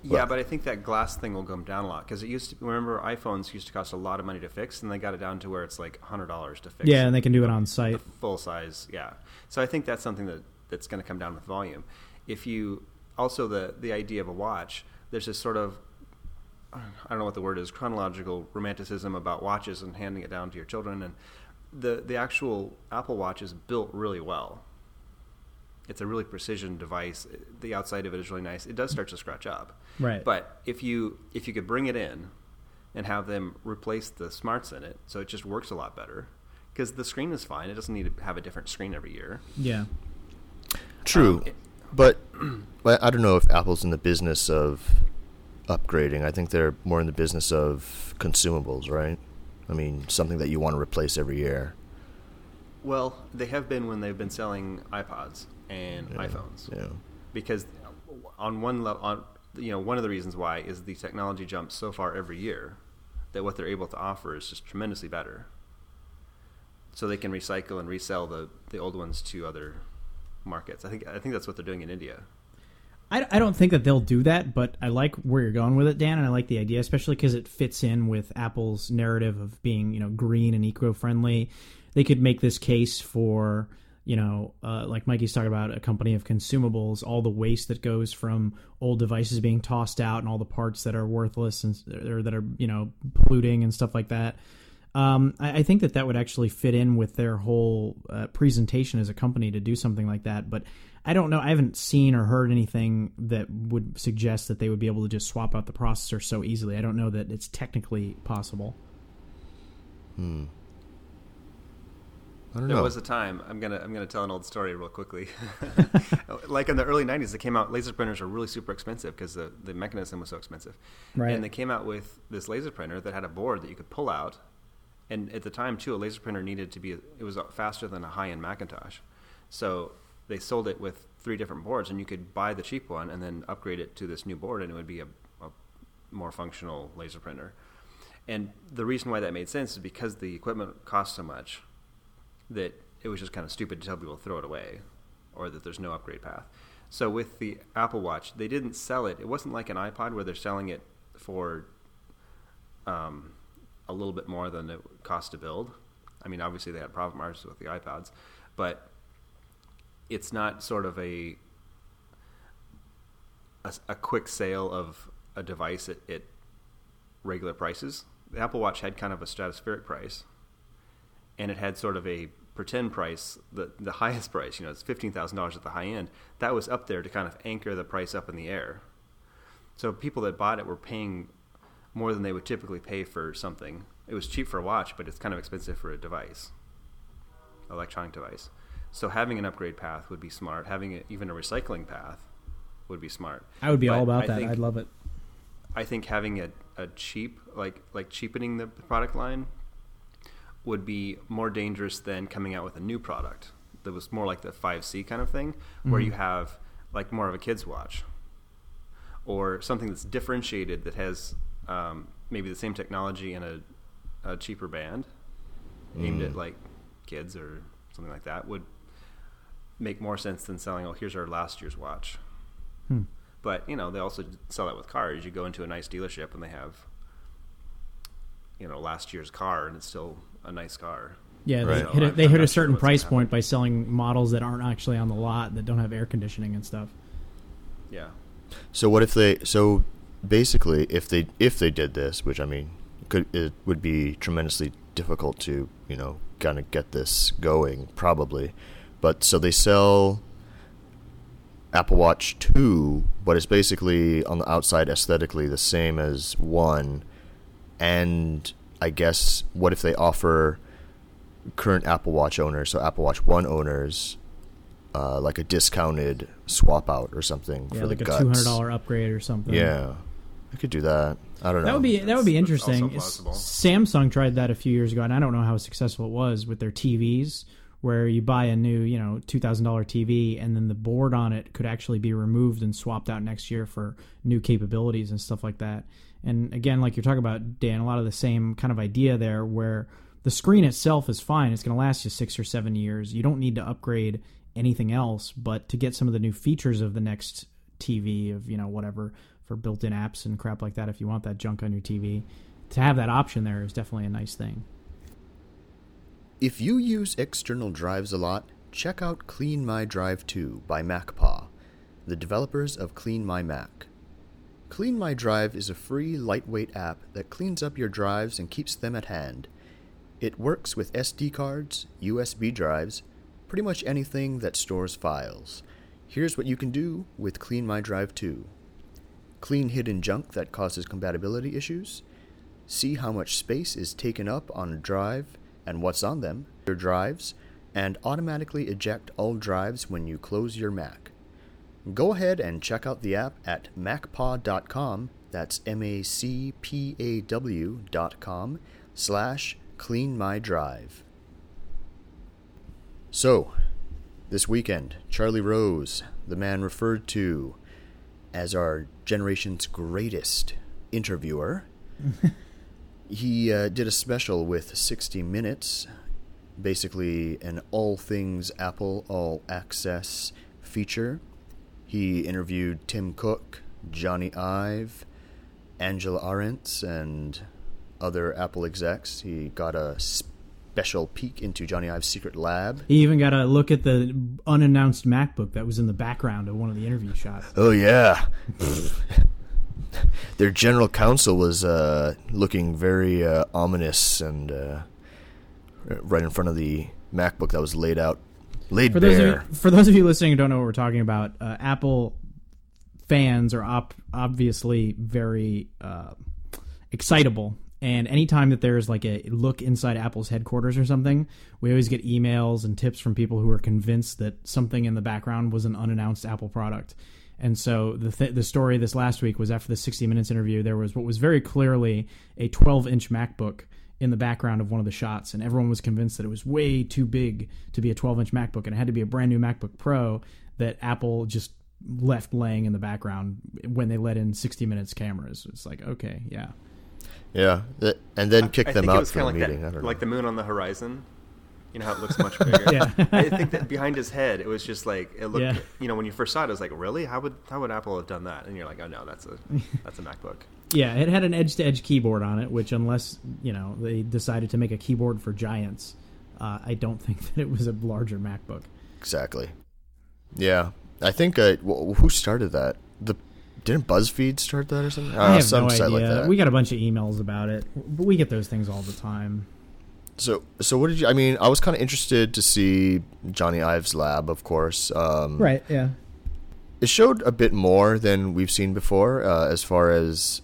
Yeah, Well- but I think that glass thing will come down a lot because it used to. Remember, iPhones used to cost a lot of money to fix, and they got it down to where it's like hundred dollars to fix. yeah and they can do it on site full size. Yeah, so I think that's something that that's going to come down with volume. If you also the the idea of a watch, there's this sort of I don't know what the word is chronological romanticism about watches and handing it down to your children, and the the actual Apple Watch is built really well. It's a really precision device. The outside of it is really nice. It does start to scratch up, Right. But if you if you could bring it in and have them replace the smarts in it, so it just works a lot better. Because the screen is fine; it doesn't need to have a different screen every year. yeah True, Um, it- but I don't know if Apple's in the business of upgrading. I think they're more in the business of consumables, right? I mean, something that you want to replace every year. Well, they have been when they've been selling iPods and Yeah, iPhones. Yeah. because on one level, on you know, one of the reasons why is the technology jumps so far every year that what they're able to offer is just tremendously better. So they can recycle and resell the, the old ones to other markets. I think I think that's what they're doing in India. I, I don't think that they'll do that, but I like where you're going with it, Dan, and I like the idea, especially because it fits in with Apple's narrative of being, you know, green and eco-friendly. They could make this case for, you know, uh, like Mikey's talking about, a company of consumables, all the waste that goes from old devices being tossed out, and all the parts that are worthless and or that are, you know, polluting and stuff like that. Um, I, I think that that would actually fit in with their whole uh, presentation as a company to do something like that. But I don't know. I haven't seen or heard anything that would suggest that they would be able to just swap out the processor so easily. I don't know that it's technically possible. Hmm. I don't There know. was a time I'm gonna I'm gonna tell an old story real quickly. like in the early '90s, they came out. Laser printers were really super expensive because the the mechanism was so expensive. Right. And they came out with this laser printer that had a board that you could pull out. And at the time too, a laser printer needed to be it was faster than a high end Macintosh, so they sold it with three different boards, and you could buy the cheap one and then upgrade it to this new board, and it would be a, a more functional laser printer. And the reason why that made sense is because the equipment cost so much that it was just kind of stupid to tell people to throw it away or that there's no upgrade path. So with the Apple Watch, they didn't sell it. It wasn't like an iPod where they're selling it for um, a little bit more than it cost to build. I mean, obviously they had profit margins with the iPods, but it's not sort of a a, a quick sale of a device at, at regular prices. The Apple Watch had kind of a stratospheric price, and it had sort of a pretend price, the the highest price. You know, it's fifteen thousand dollars at the high end. That was up there to kind of anchor the price up in the air. So people that bought it were paying more than they would typically pay for something. It was cheap for a watch, but it's kind of expensive for a device, electronic device. So having an upgrade path would be smart. Having a, even a recycling path would be smart. I would be But all about I that. think- I'd love it. I think having a, a cheap like like cheapening the product line would be more dangerous than coming out with a new product that was more like the 5C kind of thing where you mm-hmm. have like more of a kid's watch or something that's differentiated that has um, maybe the same technology in a, a cheaper band aimed at like kids or something like that would make more sense than selling oh here's our last year's watch Hmm. but you know, they also sell that with cars. You go into a nice dealership and they have, you know, last year's car, and it's still a nice car. Yeah, they Right. hit a, I'm- they hit a not sure certain price point by selling models that aren't actually on the lot that don't have air conditioning and stuff. Yeah, So what if they? So basically, if they if they did this, which I mean, could it would be tremendously difficult to you know kind of get this going, probably. But so they sell Apple Watch Two, but it's basically on the outside aesthetically the same as one, and I guess what if they offer current Apple Watch owners, so Apple Watch One owners, uh, like a discounted swap out or something Yeah, for like the a two hundred dollar upgrade or something. Yeah, I could do that. I don't know. That would be that would be That's- that's interesting. Samsung tried that a few years ago, and I don't know how successful it was with their TVs, where you buy a new, you know, two thousand dollar TV, and then the board on it could actually be removed and swapped out next year for new capabilities and stuff like that. And again, like you're talking about, Dan, a lot of the same kind of idea there, where the screen itself is fine; it's going to last you six or seven years. You don't need to upgrade anything else, but to get some of the new features of the next TV of you know whatever for built-in apps and crap like that if you want that junk on your TV to have that option there is definitely a nice thing. If you use external drives a lot, check out CleanMyDrive 2 by MacPaw, the developers of Clean My Mac. CleanMyDrive is a free, lightweight app that cleans up your drives and keeps them at hand. It works with SD cards, USB drives, pretty much anything that stores files. Here's what you can do with CleanMyDrive 2 clean hidden junk that causes compatibility issues, see how much space is taken up on a drive and what's on them, your drives, and automatically eject all drives when you close your Mac. Go ahead and check out the app at macpaw.com, that's M-A-C-P-A-W dot com, slash clean my drive. So, this weekend, Charlie Rose, the man referred to as our generation's greatest interviewer, he uh, did a special with 60 Minutes, basically an all things Apple all access feature. He interviewed Tim Cook, Jony Ive, Angela Ahrendts, and other Apple execs. He got a special peek into Jony Ive's secret lab. He even got a look at the unannounced MacBook that was in the background of one of the interview shots. Oh yeah. Their general counsel was uh, looking very uh, ominous and uh, right in front of the MacBook that was laid out, laid For those bare. of you, for those of you listening who don't know what we're talking about, uh, Apple fans are op- obviously very uh, excitable. And anytime that there's like a look inside Apple's headquarters or something, we always get emails and tips from people who are convinced that something in the background was an unannounced Apple product. And so the th- the story this last week was after the 60 Minutes interview, there was what was very clearly a 12 inch MacBook in the background of one of the shots, and everyone was convinced that it was way too big to be a 12 inch MacBook, and it had to be a brand new MacBook Pro that Apple just left laying in the background when they let in 60 Minutes cameras. It's like, okay, yeah. Yeah, and then kick I them think it out was for the like meeting. I that, don't know. like the moon on the horizon. You know how it looks much bigger. Yeah. I think that behind his head, it was just like it looked. Yeah. You know, when you first saw it, it was like, really? How would how would Apple have done that? And you're like, oh no, that's a that's a MacBook. Yeah, it had an edge to edge keyboard on it, which, unless, you know, they decided to make a keyboard for giants, uh, I don't think that it was a larger MacBook. exactly. Yeah, I think uh, who started that? The didn't BuzzFeed start that or something? I Uh, have some no site idea. like that. We got a bunch of emails about it, but we get those things all the time. So, so what did you? I mean, I was kind of interested to see Jony Ives' lab, of course. Um, Right? Yeah. It showed a bit more than we've seen before, uh, as far as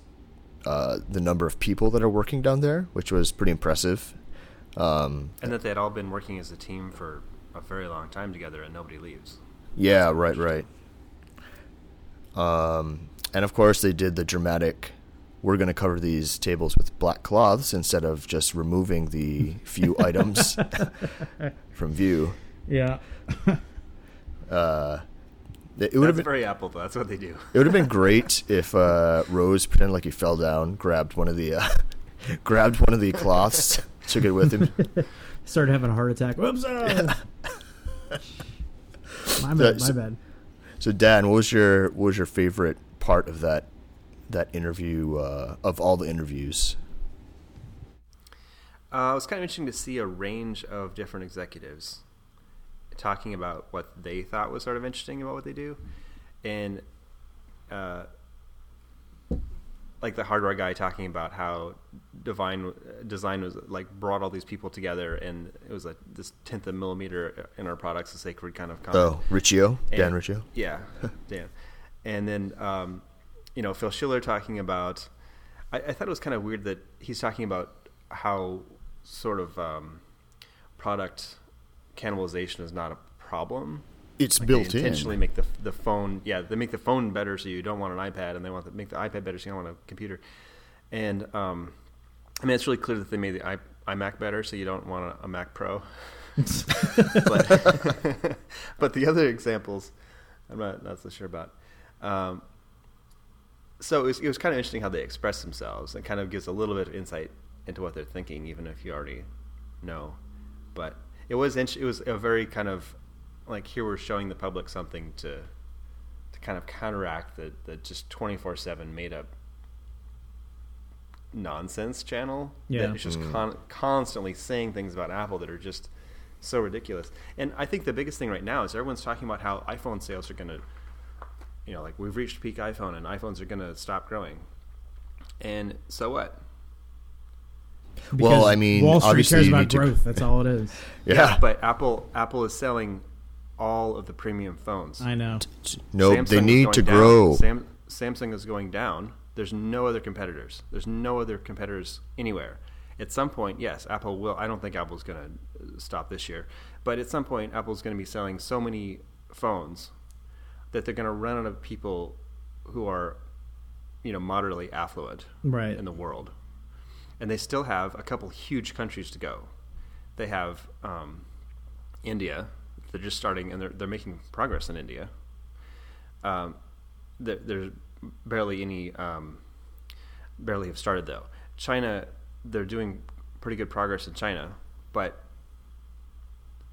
uh, the number of people that are working down there, which was pretty impressive. Um, And that they had all been working as a team for a very long time together, and nobody leaves. yeah, right, right. Um, and of course, they did the dramatic. We're going to cover these tables with black cloths instead of just removing the few items from view. Yeah. Uh, it would have been, very Apple, though. That's what they do. it would have been great if uh, Rose pretended like he fell down, grabbed one of the uh, grabbed one of the cloths, took it with him. Started having a heart attack. Whoops. uh. my bad. That's- My bad. So, Dan, what was your what was your favorite part of that that interview uh, of all the interviews? Uh, it was kind of interesting to see a range of different executives talking about what they thought was sort of interesting about what they do, and uh, like the hardware guy talking about how divine design was like brought all these people together, and it was like this tenth of a millimeter in our products, a sacred kind of concept. Oh, Riccio, Dan Riccio. Yeah, Dan. And then, um, you know, Phil Schiller talking about. I, I thought it was kind of weird that he's talking about how sort of um, product cannibalization is not a problem. It's Like built they in. intentionally make the the phone. Yeah, they make the phone better, so you don't want an iPad, and they want to make the iPad better, so you don't want a computer. And um, I mean, it's really clear that they made the i iMac better, so you don't want a, a Mac Pro. but, but the other examples, I'm not not so sure about. Um, so it was, it was kind of interesting how they express themselves. It kind of gives a little bit of insight into what they're thinking, even if you already know. But it was it was a very kind of like here we're showing the public something to to kind of counteract the the just twenty four seven made up nonsense channel Yeah. that is just mm. con- constantly saying things about Apple that are just so ridiculous. And I think the biggest thing right now is everyone's talking about how iPhone sales are going to, you know, like we've reached peak iPhone and iPhones are going to stop growing. And so what? Well, I mean, Wall Street obviously cares about need to- growth. That's all it is. Yeah. But Apple Apple is selling all of the premium phones. I know. no, Samsung they need to down. grow. Sam, Samsung is going down. There's no other competitors. There's no other competitors anywhere. At some point, yes, Apple will. I don't think Apple's going to stop this year, but at some point, Apple's going to be selling so many phones that they're going to run out of people who are, you know, moderately affluent Right. in the world, and they still have a couple huge countries to go. They have um, India. They're just starting, and they're they're making progress in India. Um, there, there's barely any, um, barely have started though. China, they're doing pretty good progress in China, but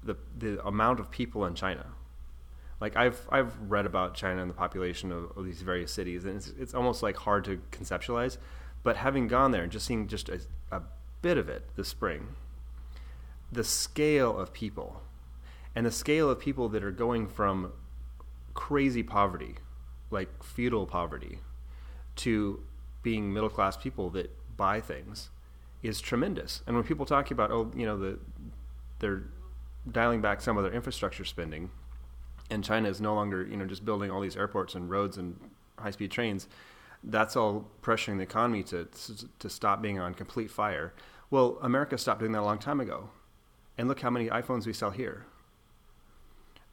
the the amount of people in China, like I've I've read about China and the population of, of these various cities, and it's it's almost like hard to conceptualize. But having gone there and just seeing just a, a bit of it this spring, the scale of people, and the scale of people that are going from crazy poverty, like feudal poverty, to being middle class people that buy things is tremendous. And when people talk about, oh, you know, the they're dialing back some of their infrastructure spending, and China is no longer, you know, just building all these airports and roads and high speed trains. That's all pressuring the economy to to stop being on complete fire. Well, America stopped doing that a long time ago, and look how many iPhones we sell here.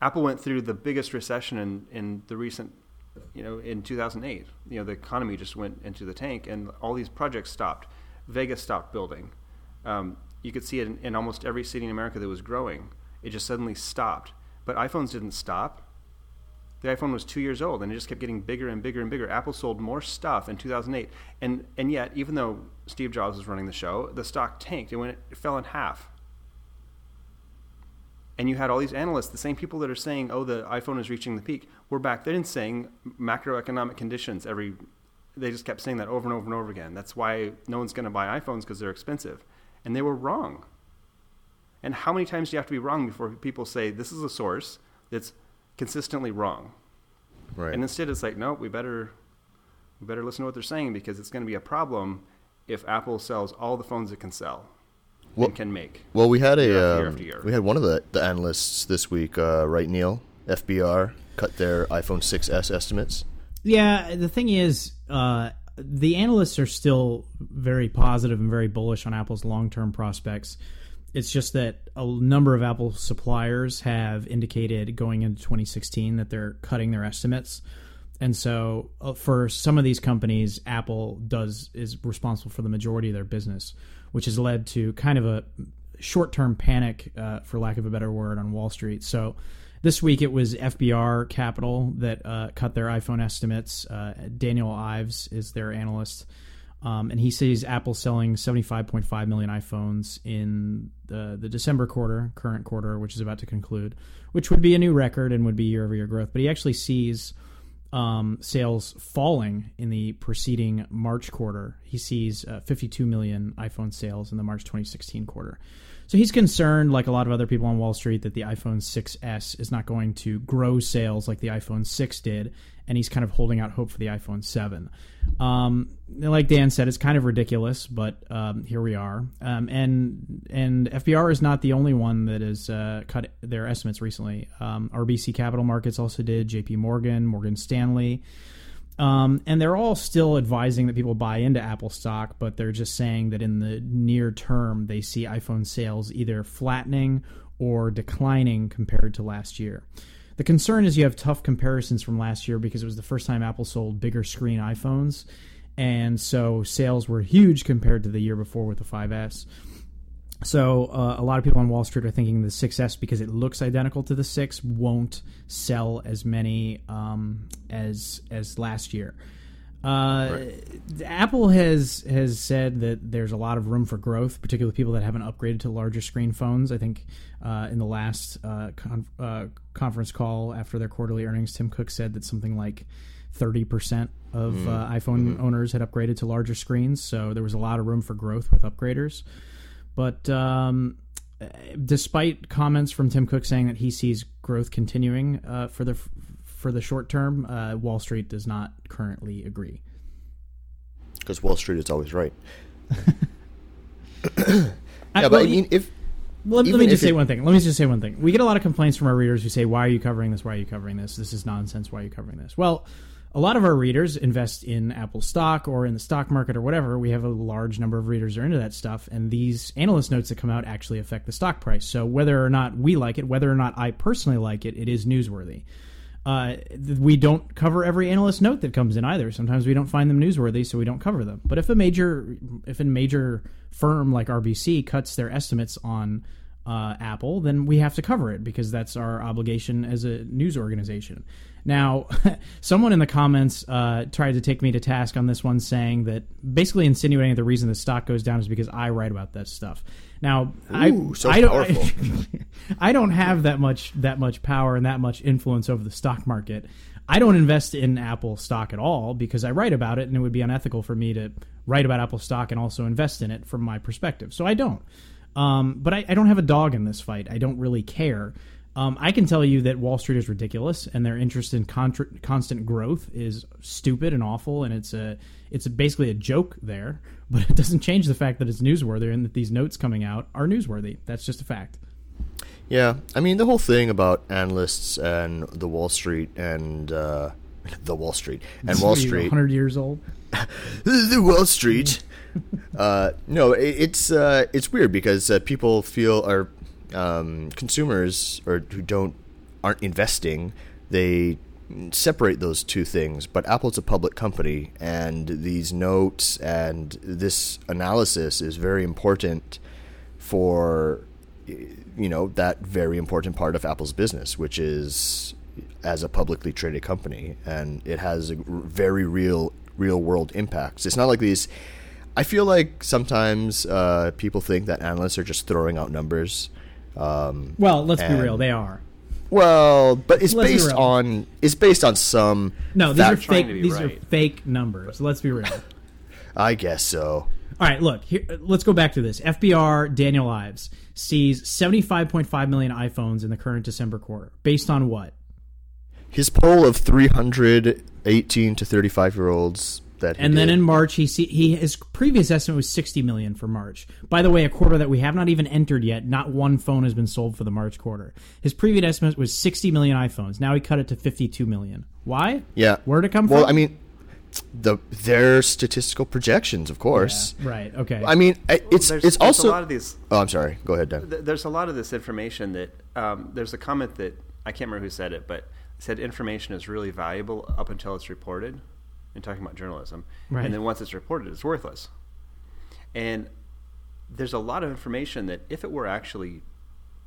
Apple went through the biggest recession in, in the recent, you know, in 2008. You know, the economy just went into the tank, and all these projects stopped. Vegas stopped building. Um, you could see it in, in almost every city in America that was growing. It just suddenly stopped. But iPhones didn't stop. The iPhone was two years old, and it just kept getting bigger and bigger and bigger. Apple sold more stuff in 2008, and and yet, even though Steve Jobs was running the show, the stock tanked. It went, it fell in half and you had all these analysts, the same people that are saying, "Oh, the iPhone is reaching the peak." We're back then saying macroeconomic conditions. Every they just kept saying that over and over and over again. That's why no one's going to buy iPhones because they're expensive, and they were wrong. And how many times do you have to be wrong before people say this is a source that's consistently wrong? Right. And instead, it's like, no, we better we better listen to what they're saying because it's going to be a problem if Apple sells all the phones it can sell Well- and can make. Well, we had a Year um, after year. we had one of the, the analysts this week, uh, right? Neil FBR cut their iPhone 6s estimates. Yeah, the thing is, uh, the analysts are still very positive and very bullish on Apple's long term prospects. It's just that a number of Apple suppliers have indicated going into 2016 that they're cutting their estimates. And so, uh, for some of these companies, Apple does is responsible for the majority of their business, which has led to kind of a short-term panic, uh, for lack of a better word, on Wall Street. So, this week it was FBR Capital that uh, cut their iPhone estimates. Uh, Daniel Ives is their analyst, um, and he sees Apple selling 75.5 million iPhones in the the December quarter, current quarter, which is about to conclude, which would be a new record and would be year-over-year growth. But he actually sees um, sales falling in the preceding March quarter. He sees uh, 52 million iPhone sales in the March 2016 quarter. So he's concerned, like a lot of other people on Wall Street, that the iPhone 6s is not going to grow sales like the iPhone 6 did, and he's kind of holding out hope for the iPhone 7. Um, like Dan said, it's kind of ridiculous, but um, here we are. Um, and and FBR is not the only one that has uh, cut their estimates recently. Um, RBC Capital Markets also did, J.P. Morgan, Morgan Stanley. Um, and they're all still advising that people buy into Apple stock, but they're just saying that in the near term, they see iPhone sales either flattening or declining compared to last year. The concern is you have tough comparisons from last year because it was the first time Apple sold bigger screen iPhones. And so sales were huge compared to the year before with the 5S. So uh, a lot of people on Wall Street are thinking the 6S because it looks identical to the 6 won't sell as many um, as as last year. Uh, Apple has has said that there's a lot of room for growth, particularly people that haven't upgraded to larger screen phones. I think uh, in the last uh, con- uh, conference call after their quarterly earnings, Tim Cook said that something like 30% of uh, iPhone owners had upgraded to larger screens. So there was a lot of room for growth with upgraders. But um, despite comments from Tim Cook saying that he sees growth continuing uh, for the for the short term, uh, Wall Street does not currently agree. Because Wall Street is always right. I- Yeah, but well, I mean, if Let, let me just say it- one thing. Let me just say one thing. We get a lot of complaints from our readers who say, "Why are you covering this? Why are you covering this? This is nonsense. Why are you covering this?" Well, a lot of our readers invest in Apple stock or in the stock market or whatever. We have a large number of readers are into that stuff, and these analyst notes that come out actually affect the stock price. So whether or not we like it, whether or not I personally like it, it is newsworthy. Uh, we don't cover every analyst note that comes in either. Sometimes we don't find them newsworthy, so we don't cover them. But if a major, if a major firm like RBC cuts their estimates on uh, Apple, then we have to cover it because that's our obligation as a news organization. Now, someone in the comments uh, tried to take me to task on this one, saying that basically insinuating the reason the stock goes down is because I write about that stuff. Now, Ooh, I, so I don't, powerful. I don't have that much that much power and that much influence over the stock market. I don't invest in Apple stock at all because I write about it, and it would be unethical for me to write about Apple stock and also invest in it from my perspective. So I don't. Um, but I, I don't have a dog in this fight. I don't really care. Um, I can tell you that Wall Street is ridiculous, and their interest in contra- constant growth is stupid and awful, and it's a it's basically a joke there. But it doesn't change the fact that it's newsworthy and that these notes coming out are newsworthy. That's just a fact. Yeah, I mean the whole thing about analysts and the Wall Street and uh, the Wall Street and Wall Street, hundred years old. the Wall Street. uh, no, it, it's uh, it's weird because uh, people feel or um, consumers or who don't aren't investing, they separate those two things. But Apple's a public company, and these notes and this analysis is very important for you know that very important part of Apple's business, which is as a publicly traded company, and it has a very real real world impacts. It's not like these. I feel like sometimes uh, people think that analysts are just throwing out numbers. Um, Well, let's be real. They are. well, but it's Let's based on it's based on some. No, these are fact- trying fake. to be These are fake numbers. Let's be real. I guess so. All right, look. Here, let's go back to this. FBR Daniel Ives sees 75.5 million iPhones in the current December quarter. Based on what? His poll of 318 to 35 year olds that he and then in March, he see, he his previous estimate was 60 million for March. By the way, a quarter that we have not even entered yet. Not one phone has been sold for the March quarter. His previous estimate was 60 million iPhones. Now he cut it to 52 million. Why? yeah, Where'd it come well, from? Well, I mean, the their statistical projections, of course. right. Okay. I mean, it's there's, it's there's also. a lot of these. oh, I'm sorry. Go ahead, Dan. th- There's a lot of this information that um, there's a comment that I can't remember who said it, but said information is really valuable up until it's reported. And talking about journalism, Right. and then once it's reported, it's worthless. And there's a lot of information that, if it were actually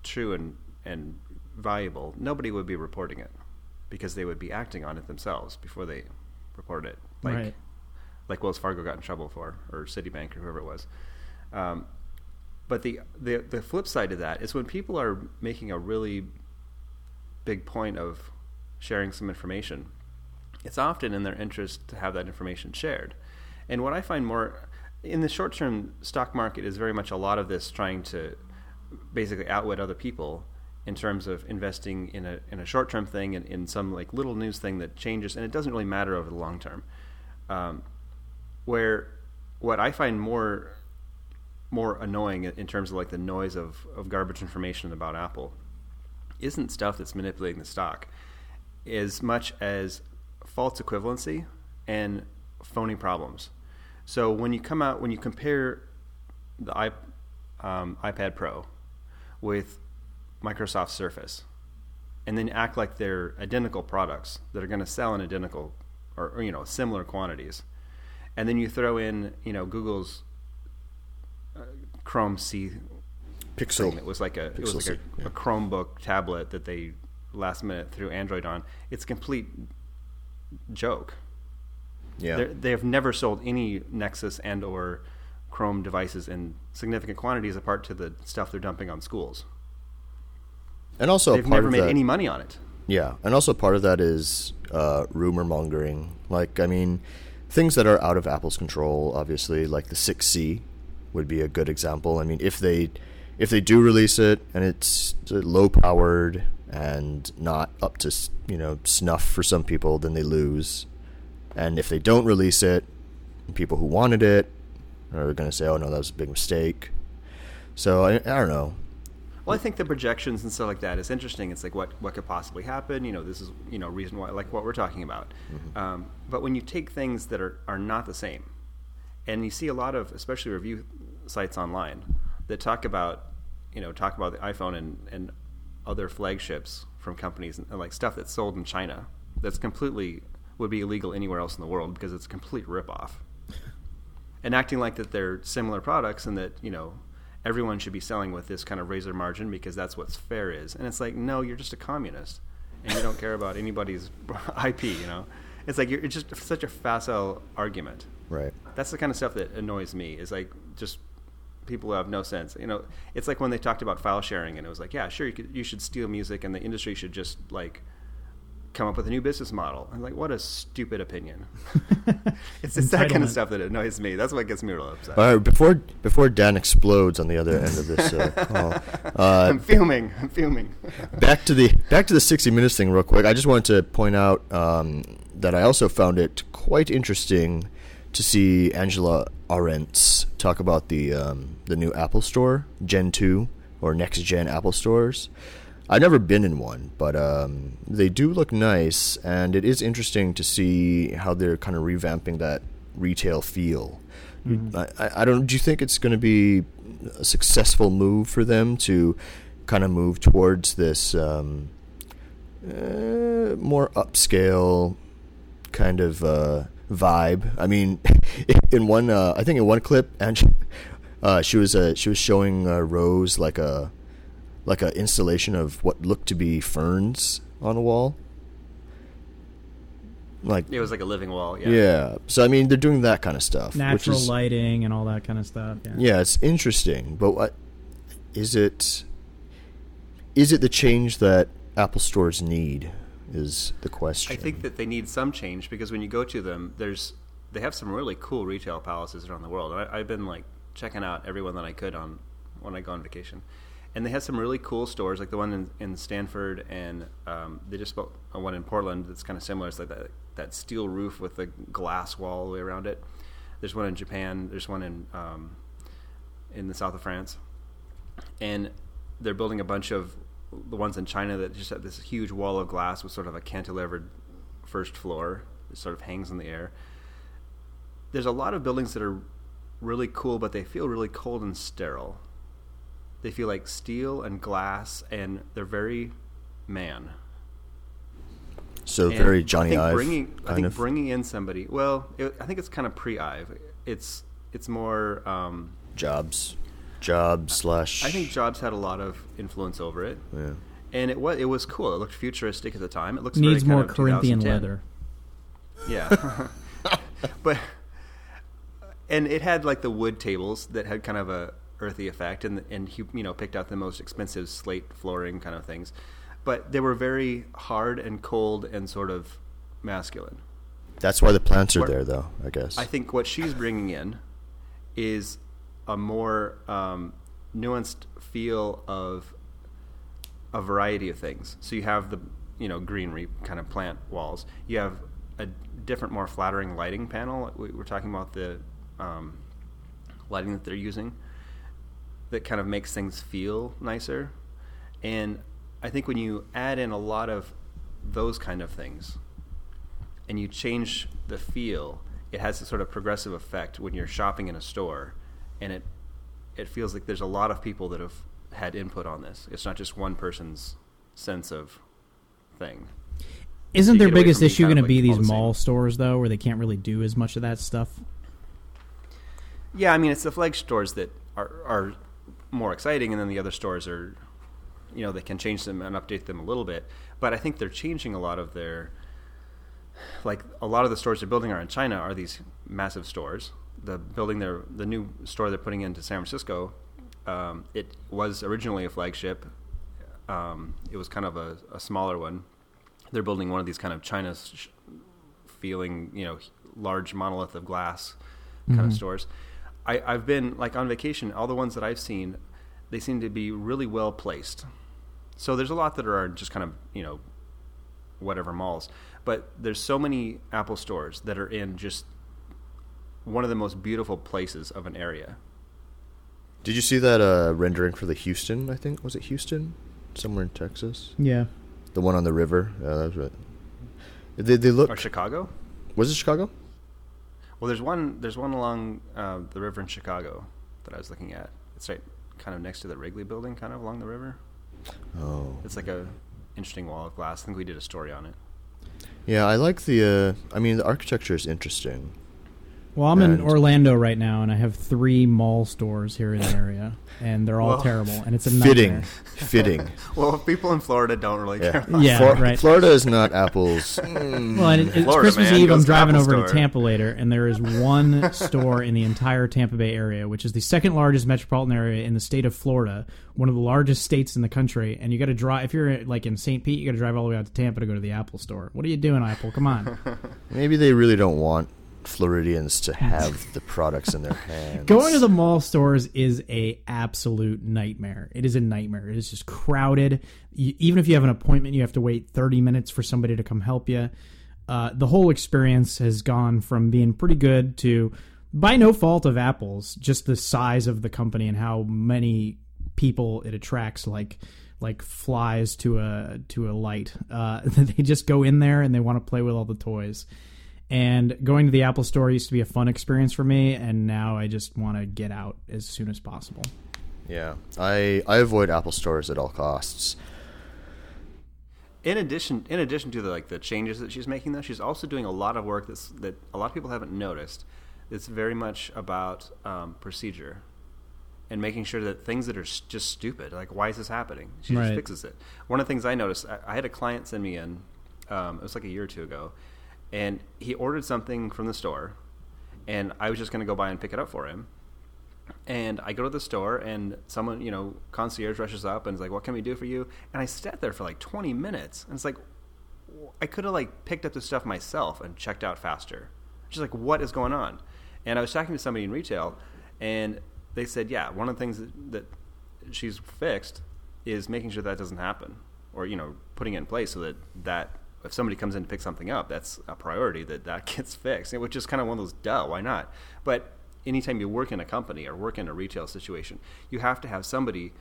true and and valuable, nobody would be reporting it because they would be acting on it themselves before they report it. Like Right. like Wells Fargo got in trouble for, or Citibank, or whoever it was. Um, but the, the the flip side of that is when people are making a really big point of sharing some information, it's often in their interest to have that information shared. And what I find more in the short term stock market is very much a lot of this trying to basically outwit other people in terms of investing in a in a short term thing and in some like little news thing that changes and it doesn't really matter over the long term. Um, where what I find more more annoying in terms of like the noise of, of garbage information about Apple isn't stuff that's manipulating the stock as much as false equivalency and phony problems. So when you come out when you compare the iP- um, iPad Pro with Microsoft Surface and then act like they're identical products that are going to sell in identical or, or, you know similar quantities and then you throw in you know Google's uh, Chrome C Pixel. thing that was like a it was like a, yeah. a Chromebook tablet that they last minute threw Android on. It's complete joke. Yeah. They're, they have never sold any Nexus and or Chrome devices in significant quantities apart to the stuff they're dumping on schools. And also They've part never of made that, any money on it. Yeah, and also part of that is uh, rumor mongering. Like, I mean, things that are out of Apple's control, obviously, like the 6C would be a good example. I mean, if they if they do release it and it's low powered and not up to you know snuff for some people, then they lose. And if they don't release it, people who wanted it are going to say, "Oh no, that was a big mistake." So I, I don't know. Well, I think the projections and stuff like that is interesting. It's like what what could possibly happen. You know, this is you know reason why like what we're talking about. Um, but when you take things that are are not the same, and you see a lot of especially review sites online that talk about you know talk about the iPhone and and other flagships from companies and, like stuff that's sold in China that's completely would be illegal anywhere else in the world because it's a complete ripoff. And acting like that they're similar products and that you know everyone should be selling with this kind of razor margin because that's what fair is. And it's like no you're just a communist and you don't care about anybody's ip you know? It's like you're it's just such a facile argument. Right. that's the kind of stuff that annoys me is like just people who have no sense. You know it's like when they talked about file sharing and it was like yeah sure you, could, you should steal music and the industry should just like come up with a new business model. I'm like what a stupid opinion. It's just that kind of stuff that annoys me. That's what gets me real upset. All right, before before Dan explodes on the other end of this uh, call, uh, i'm fuming i'm fuming. back to the back to the 60 minutes thing real quick. I just wanted to point out um, that I also found it quite interesting to see Angela Ahrendts talk about the um, the new Apple Store, Gen 2 or next gen Apple stores. I've never been in one, but um, they do look nice, and it is interesting to see how they're kind of revamping that retail feel. I, I- I don't. Do you think it's going to be a successful move for them to kind of move towards this um, uh, more upscale kind of uh, vibe? I mean, in one, uh, I think in one clip, and she, uh, she was uh, she was showing uh, Rose like a like a installation of what looked to be ferns on a wall. Like it was like a living wall yeah, yeah. So I mean, they're doing that kind of stuff. which Natural is, lighting and all that kind of stuff. Yeah. Yeah, it's interesting, but what is it? Is it the change that Apple stores need? Is the question? I think that they need some change because when you go to them, there's they have some really cool retail palaces around the world. I, I've been like checking out everyone that I could on when I go on vacation, and they have some really cool stores, like the one in, in Stanford, and um, they just built one in Portland that's kind of similar. It's like that that steel roof with the glass wall all the way around it. There's one in Japan. There's one in um, in the south of France, and they're building a bunch of the ones in China that just have this huge wall of glass with sort of a cantilevered first floor. that sort of hangs in the air. There's a lot of buildings that are really cool, but they feel really cold and sterile. They feel like steel and glass, and they're very man. So And very I Jony think Ive bringing, I think of. bringing in somebody. Well, it, I think it's kind of pre-Ive. It's it's more. Um, Jobs, Jobs slash. I think Jobs had a lot of influence over it, Yeah. and it was it was cool. It looked futuristic at the time. It looks Needs very more kind of Corinthian leather. Yeah, but and it had like the wood tables that had kind of a earthy effect, and and he you know picked out the most expensive slate flooring kind of things, but they were very hard and cold and sort of masculine. That's why the plants are What- there, though. I guess. I think what she's bringing in is a more um, nuanced feel of a variety of things. So you have the you know greenery kind of plant walls. You have a different, more flattering lighting panel. We were talking about the um, lighting that they're using that kind of makes things feel nicer. And I think when you add in a lot of those kind of things, and you change the feel, it has a sort of progressive effect when you're shopping in a store, and it it feels like there's a lot of people that have had input on this. It's not just one person's sense of thing. Isn't their biggest issue going to be like these the mall stores though, where they can't really do as much of that stuff? Yeah, I mean it's the flag stores that are are more exciting, and then the other stores are, you know, they can change them and update them a little bit. But I think they're changing a lot of their, like a lot of the stores they're building are in China are these massive stores. The building their the new store they're putting into San Francisco, um, it was originally a flagship. Um, it was kind of a, a smaller one. They're building one of these kind of China sh- feeling, you know, large monolith of glass kind of stores. I, I've been like on vacation. All the ones that I've seen, they seem to be really well placed. So there's a lot that are just kind of you know, whatever malls. But there's so many Apple stores that are in just one of the most beautiful places of an area. Did you see that uh, rendering for the Houston? I think was it Houston, somewhere in Texas. Yeah. The one on the river. Yeah, that was right. They they look. Or Chicago. Was it Chicago? Well, there's one. There's one along uh, the river in Chicago that I was looking at. It's right, kind of next to the Wrigley Building, kind of along the river. Oh. It's like a interesting wall of glass. I think we did a story on it. Yeah, I like the. Uh, I mean, the architecture is interesting. Well, I'm in Orlando right now, and I have three mall stores here in the area, and they're all Well, terrible, and it's a Fitting, nightmare. fitting. Well, people in Florida don't really Yeah, care. About Yeah, Flor- right. Florida is not Apple's. Mm. Well, and it, it's Florida, Christmas man, Eve. I'm driving Apple over to Tampa later, and there is one store in the entire Tampa Bay area, which is the second largest metropolitan area in the state of Florida, one of the largest states in the country. And you got to drive if you're like in St. Pete, you got to drive all the way out to Tampa to go to the Apple store. What are you doing, Apple? Come on. Maybe they really don't want Floridians to have the products in their hands. Going to the mall stores is a absolute nightmare. It is a nightmare. It is just crowded. You, even if you have an appointment, you have to wait 30 minutes for somebody to come help you. Uh, the whole experience has gone from being pretty good to, by no fault of Apple's, just the size of the company and how many people it attracts, like like flies to a to a light. Uh, they just go in there and they want to play with all the toys. And going to the Apple Store used to be a fun experience for me, and now I just want to get out as soon as possible. Yeah, I I avoid Apple stores at all costs. In addition, in addition to the like the changes that she's making, though, she's also doing a lot of work that's that a lot of people haven't noticed. It's very much about um, procedure and making sure that things that are just stupid, like why is this happening, she Right. just fixes it. One of the things I noticed, I, I had a client send me in. Um, it was like a year or two ago, and he ordered something from the store, and I was just going to go by and pick it up for him. And I go to the store, and someone, you know, concierge rushes up and is like, "What can we do for you?" And I sat there for like 20 minutes, and it's like, I could have like picked up the stuff myself and checked out faster. Just like, what is going on? And I was talking to somebody in retail, and they said, yeah, one of the things that, that she's fixed is making sure that doesn't happen, or you know, putting it in place so that that if somebody comes in to pick something up, that's a priority that that gets fixed, which is kind of one of those duh, why not? But anytime you work in a company or work in a retail situation, you have to have somebody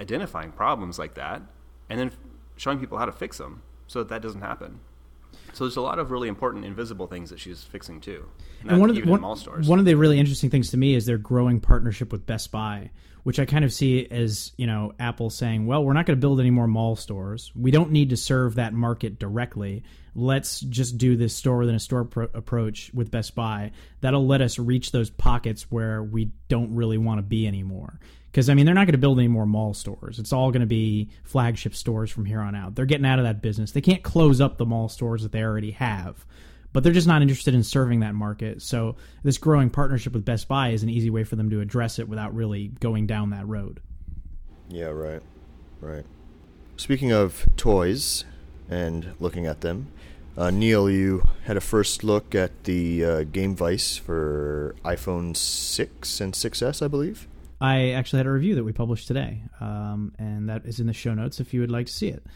identifying problems like that and then showing people how to fix them so that that doesn't happen. So there's a lot of really important invisible things that she's fixing too. And, one of the, one, one, of the really interesting things to me is their growing partnership with Best Buy, which I kind of see as you know Apple saying, "Well, we're not going to build any more mall stores. We don't need to serve that market directly. Let's just do this store within a store pro- approach with Best Buy. That'll let us reach those pockets where we don't really want to be anymore." Because I mean they're not going to build any more mall stores. It's all going to be flagship stores from here on out. They're getting out of that business. They can't close up the mall stores that they already have, but they're just not interested in serving that market. So this growing partnership with Best Buy is an easy way for them to address it without really going down that road. Yeah, right, right. Speaking of toys and looking at them, uh, Neil, you had a first look at the uh, Gamevice for iPhone 6 and 6S, I believe. I actually had a review that we published today, um, and that is in the show notes if you would like to see it.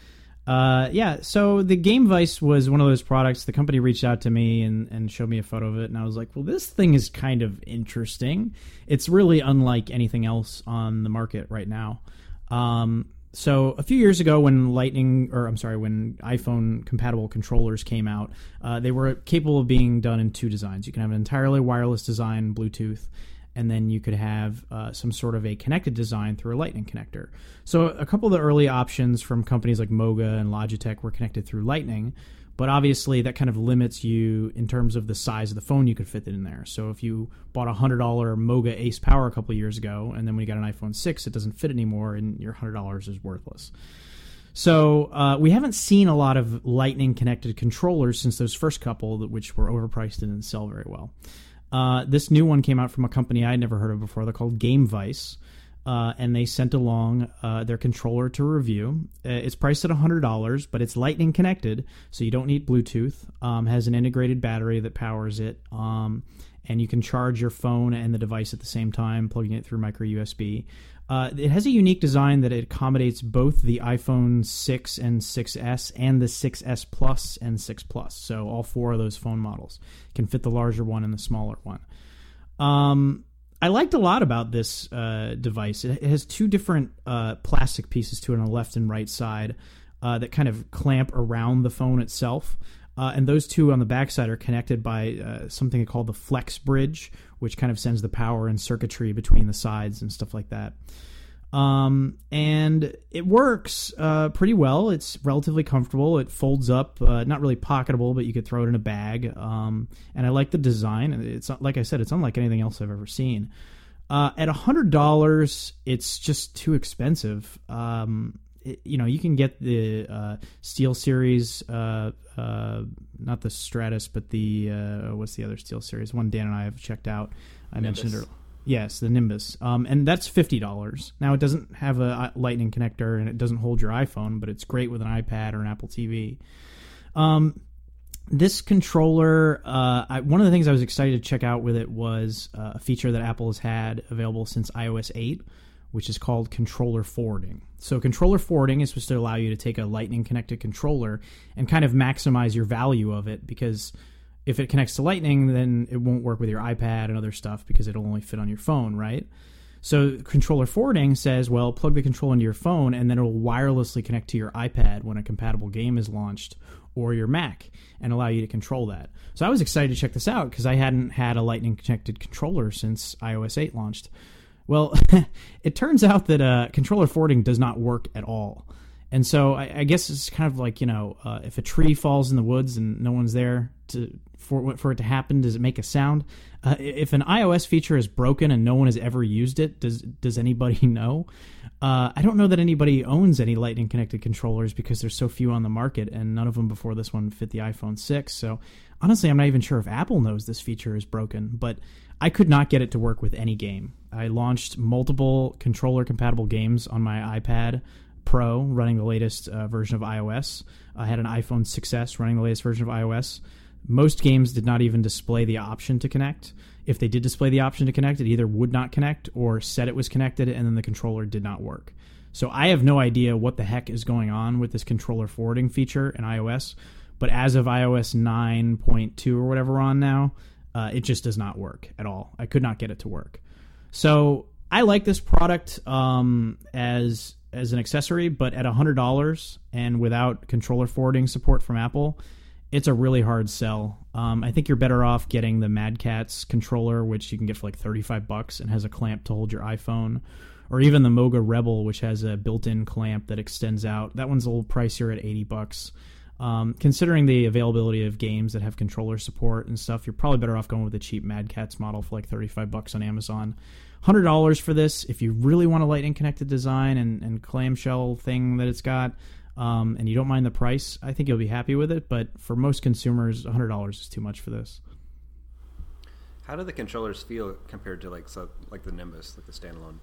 Uh, yeah, so the Gamevice was one of those products. The company reached out to me and, and showed me a photo of it, and I was like, well, this thing is kind of interesting. It's really unlike anything else on the market right now. Um, so a few years ago, when Lightning, or I'm sorry, when iPhone compatible controllers came out, uh, they were capable of being done in two designs. You can have an entirely wireless design, Bluetooth, and then you could have uh, some sort of a connected design through a Lightning connector. So a couple of the early options from companies like Moga and Logitech were connected through Lightning, but obviously that kind of limits you in terms of the size of the phone you could fit it in there. So if you bought a hundred dollar Moga Ace Power a couple years ago, and then when you got an iPhone six, it doesn't fit anymore, and your hundred dollars is worthless. So uh, we haven't seen a lot of Lightning connected controllers since those first couple, which were overpriced and didn't sell very well. Uh, this new one came out from a company I'd never heard of before. They're called Gamevice. Uh, and they sent along uh, their controller to review. Uh, it's priced at $100, but it's lightning connected, so you don't need Bluetooth. Um, has an integrated battery that powers it, um, and you can charge your phone and the device at the same time, plugging it through micro USB. Uh, it has a unique design that it accommodates both the iPhone 6 and 6S and the 6S Plus and 6 Plus. So all four of those phone models can fit the larger one and the smaller one. Um, I liked a lot about this uh, device. It, has two different uh, plastic pieces to it on the left and right side uh, that kind of clamp around the phone itself. Uh, and those two on the backside are connected by uh, something called the flex bridge, which kind of sends the power and circuitry between the sides and stuff like that. Um, and it works uh, pretty well. It's relatively comfortable. It folds up, uh, not really pocketable, but you could throw it in a bag. Um, and I like the design. It's like I said, it's unlike anything else I've ever seen. Uh, at hundred dollars, it's just too expensive. Um, you know, you can get the uh, SteelSeries, uh, uh, not the Stratus, but the uh, what's the other SteelSeries? One Dan and I have checked out. I Nimbus. mentioned it. Yes, the Nimbus, um, and that's fifty dollars. Now it doesn't have a Lightning connector and it doesn't hold your iPhone, but it's great with an iPad or an Apple TV. Um, this controller, uh, I, one of the things I was excited to check out with it was uh, a feature that Apple has had available since iOS 8, which is called controller forwarding. So, controller forwarding is supposed to allow you to take a Lightning connected controller and kind of maximize your value of it because if it connects to Lightning, then it won't work with your iPad and other stuff because it'll only fit on your phone, right? So, controller forwarding says, well, plug the controller into your phone and then it'll wirelessly connect to your iPad when a compatible game is launched or your Mac and allow you to control that. So, I was excited to check this out because I hadn't had a Lightning connected controller since iOS 8 launched. Well, it turns out that uh, controller forwarding does not work at all. And so I, I guess it's kind of like you know, uh, if a tree falls in the woods and no one's there to for for it to happen, does it make a sound? Uh, if an iOS feature is broken and no one has ever used it, does does anybody know? Uh, I don't know that anybody owns any Lightning connected controllers because there's so few on the market, and none of them before this one fit the iPhone 6. So honestly, I'm not even sure if Apple knows this feature is broken, but I could not get it to work with any game. I launched multiple controller compatible games on my iPad Pro running the latest uh, version of iOS. I had an iPhone 6s running the latest version of iOS. Most games did not even display the option to connect. If they did display the option to connect, it either would not connect or said it was connected and then the controller did not work. So I have no idea what the heck is going on with this controller forwarding feature in iOS. But as of iOS 9.2 or whatever on now, uh, it just does not work at all. I could not get it to work. So I like this product um, as as an accessory, but at hundred dollars and without controller forwarding support from Apple, it's a really hard sell. Um, I think you're better off getting the Mad Catz controller, which you can get for like thirty five bucks and has a clamp to hold your iPhone, or even the Moga Rebel, which has a built in clamp that extends out. That one's a little pricier at eighty bucks. Um, considering the availability of games that have controller support and stuff, you're probably better off going with the cheap Mad Catz model for like 35 bucks on Amazon. $100 for this if you really want a lightning connected design and, and clamshell thing that it's got, um, and you don't mind the price, I think you'll be happy with it. But for most consumers, $100 is too much for this. How do the controllers feel compared to like so, like the Nimbus, like the standalone?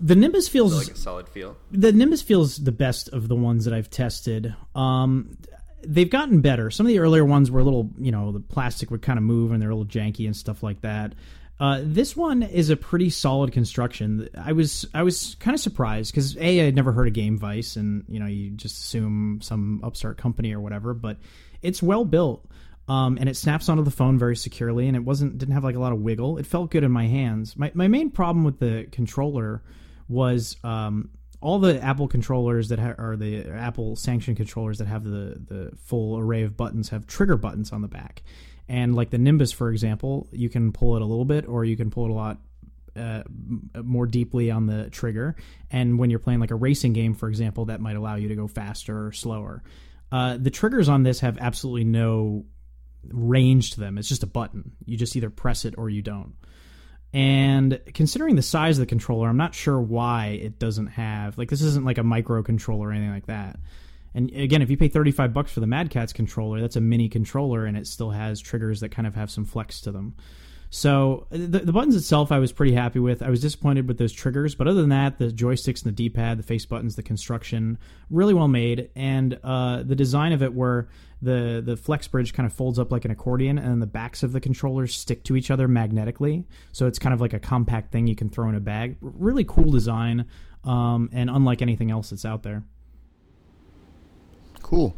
The Nimbus feels like a solid feel. The Nimbus feels the best of the ones that I've tested. Um, they've gotten better. Some of the earlier ones were a little, you know, the plastic would kind of move and they're a little janky and stuff like that. Uh, this one is a pretty solid construction. I was I was kind of surprised because a I had never heard of Gamevice, and you know you just assume some upstart company or whatever, but it's well built. Um, and it snaps onto the phone very securely, and it wasn't didn't have like a lot of wiggle. It felt good in my hands. My my main problem with the controller was um, all the Apple controllers that ha- are the Apple sanctioned controllers that have the the full array of buttons have trigger buttons on the back, and like the Nimbus, for example, you can pull it a little bit or you can pull it a lot uh, more deeply on the trigger. And when you're playing like a racing game, for example, that might allow you to go faster or slower. Uh, the triggers on this have absolutely no range to them. It's just a button. You just either press it or you don't. And considering the size of the controller, I'm not sure why it doesn't have like this isn't like a microcontroller or anything like that. And again, if you pay 35 bucks for the Mad Catz controller, that's a mini controller and it still has triggers that kind of have some flex to them. So the, the buttons itself, I was pretty happy with. I was disappointed with those triggers, but other than that, the joysticks and the D-pad, the face buttons, the construction, really well made, and uh, the design of it, where the the flex bridge kind of folds up like an accordion, and the backs of the controllers stick to each other magnetically, so it's kind of like a compact thing you can throw in a bag. Really cool design, um, and unlike anything else that's out there. Cool.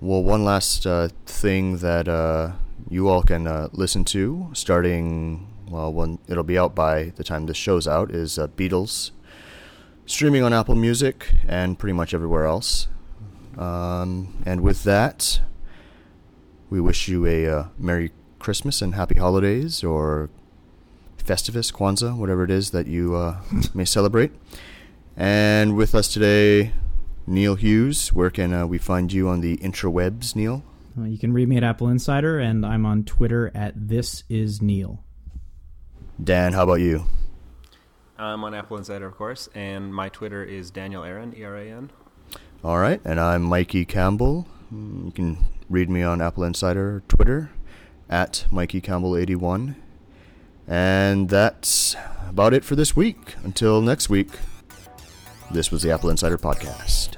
Well, one last uh, thing that uh, you all can uh, listen to starting, well, when it'll be out by the time this show's out, is uh, Beatles streaming on Apple Music and pretty much everywhere else. Um, and with that, we wish you a uh, Merry Christmas and Happy Holidays or Festivus, Kwanzaa, whatever it is that you uh, may celebrate. And with us today, Neil Hughes. Where can uh, we find you on the intrawebs, Neil? Uh, you can read me at AppleInsider, and I'm on Twitter at This Is Neil. Dan, how about you? I'm on AppleInsider, of course, and my Twitter is Daniel Eran, E R A N. All right, and I'm Mikey Campbell. Mm, you can read me on AppleInsider Twitter at Mikey Campbell81. And that's about it for this week. Until next week, this was the AppleInsider Podcast.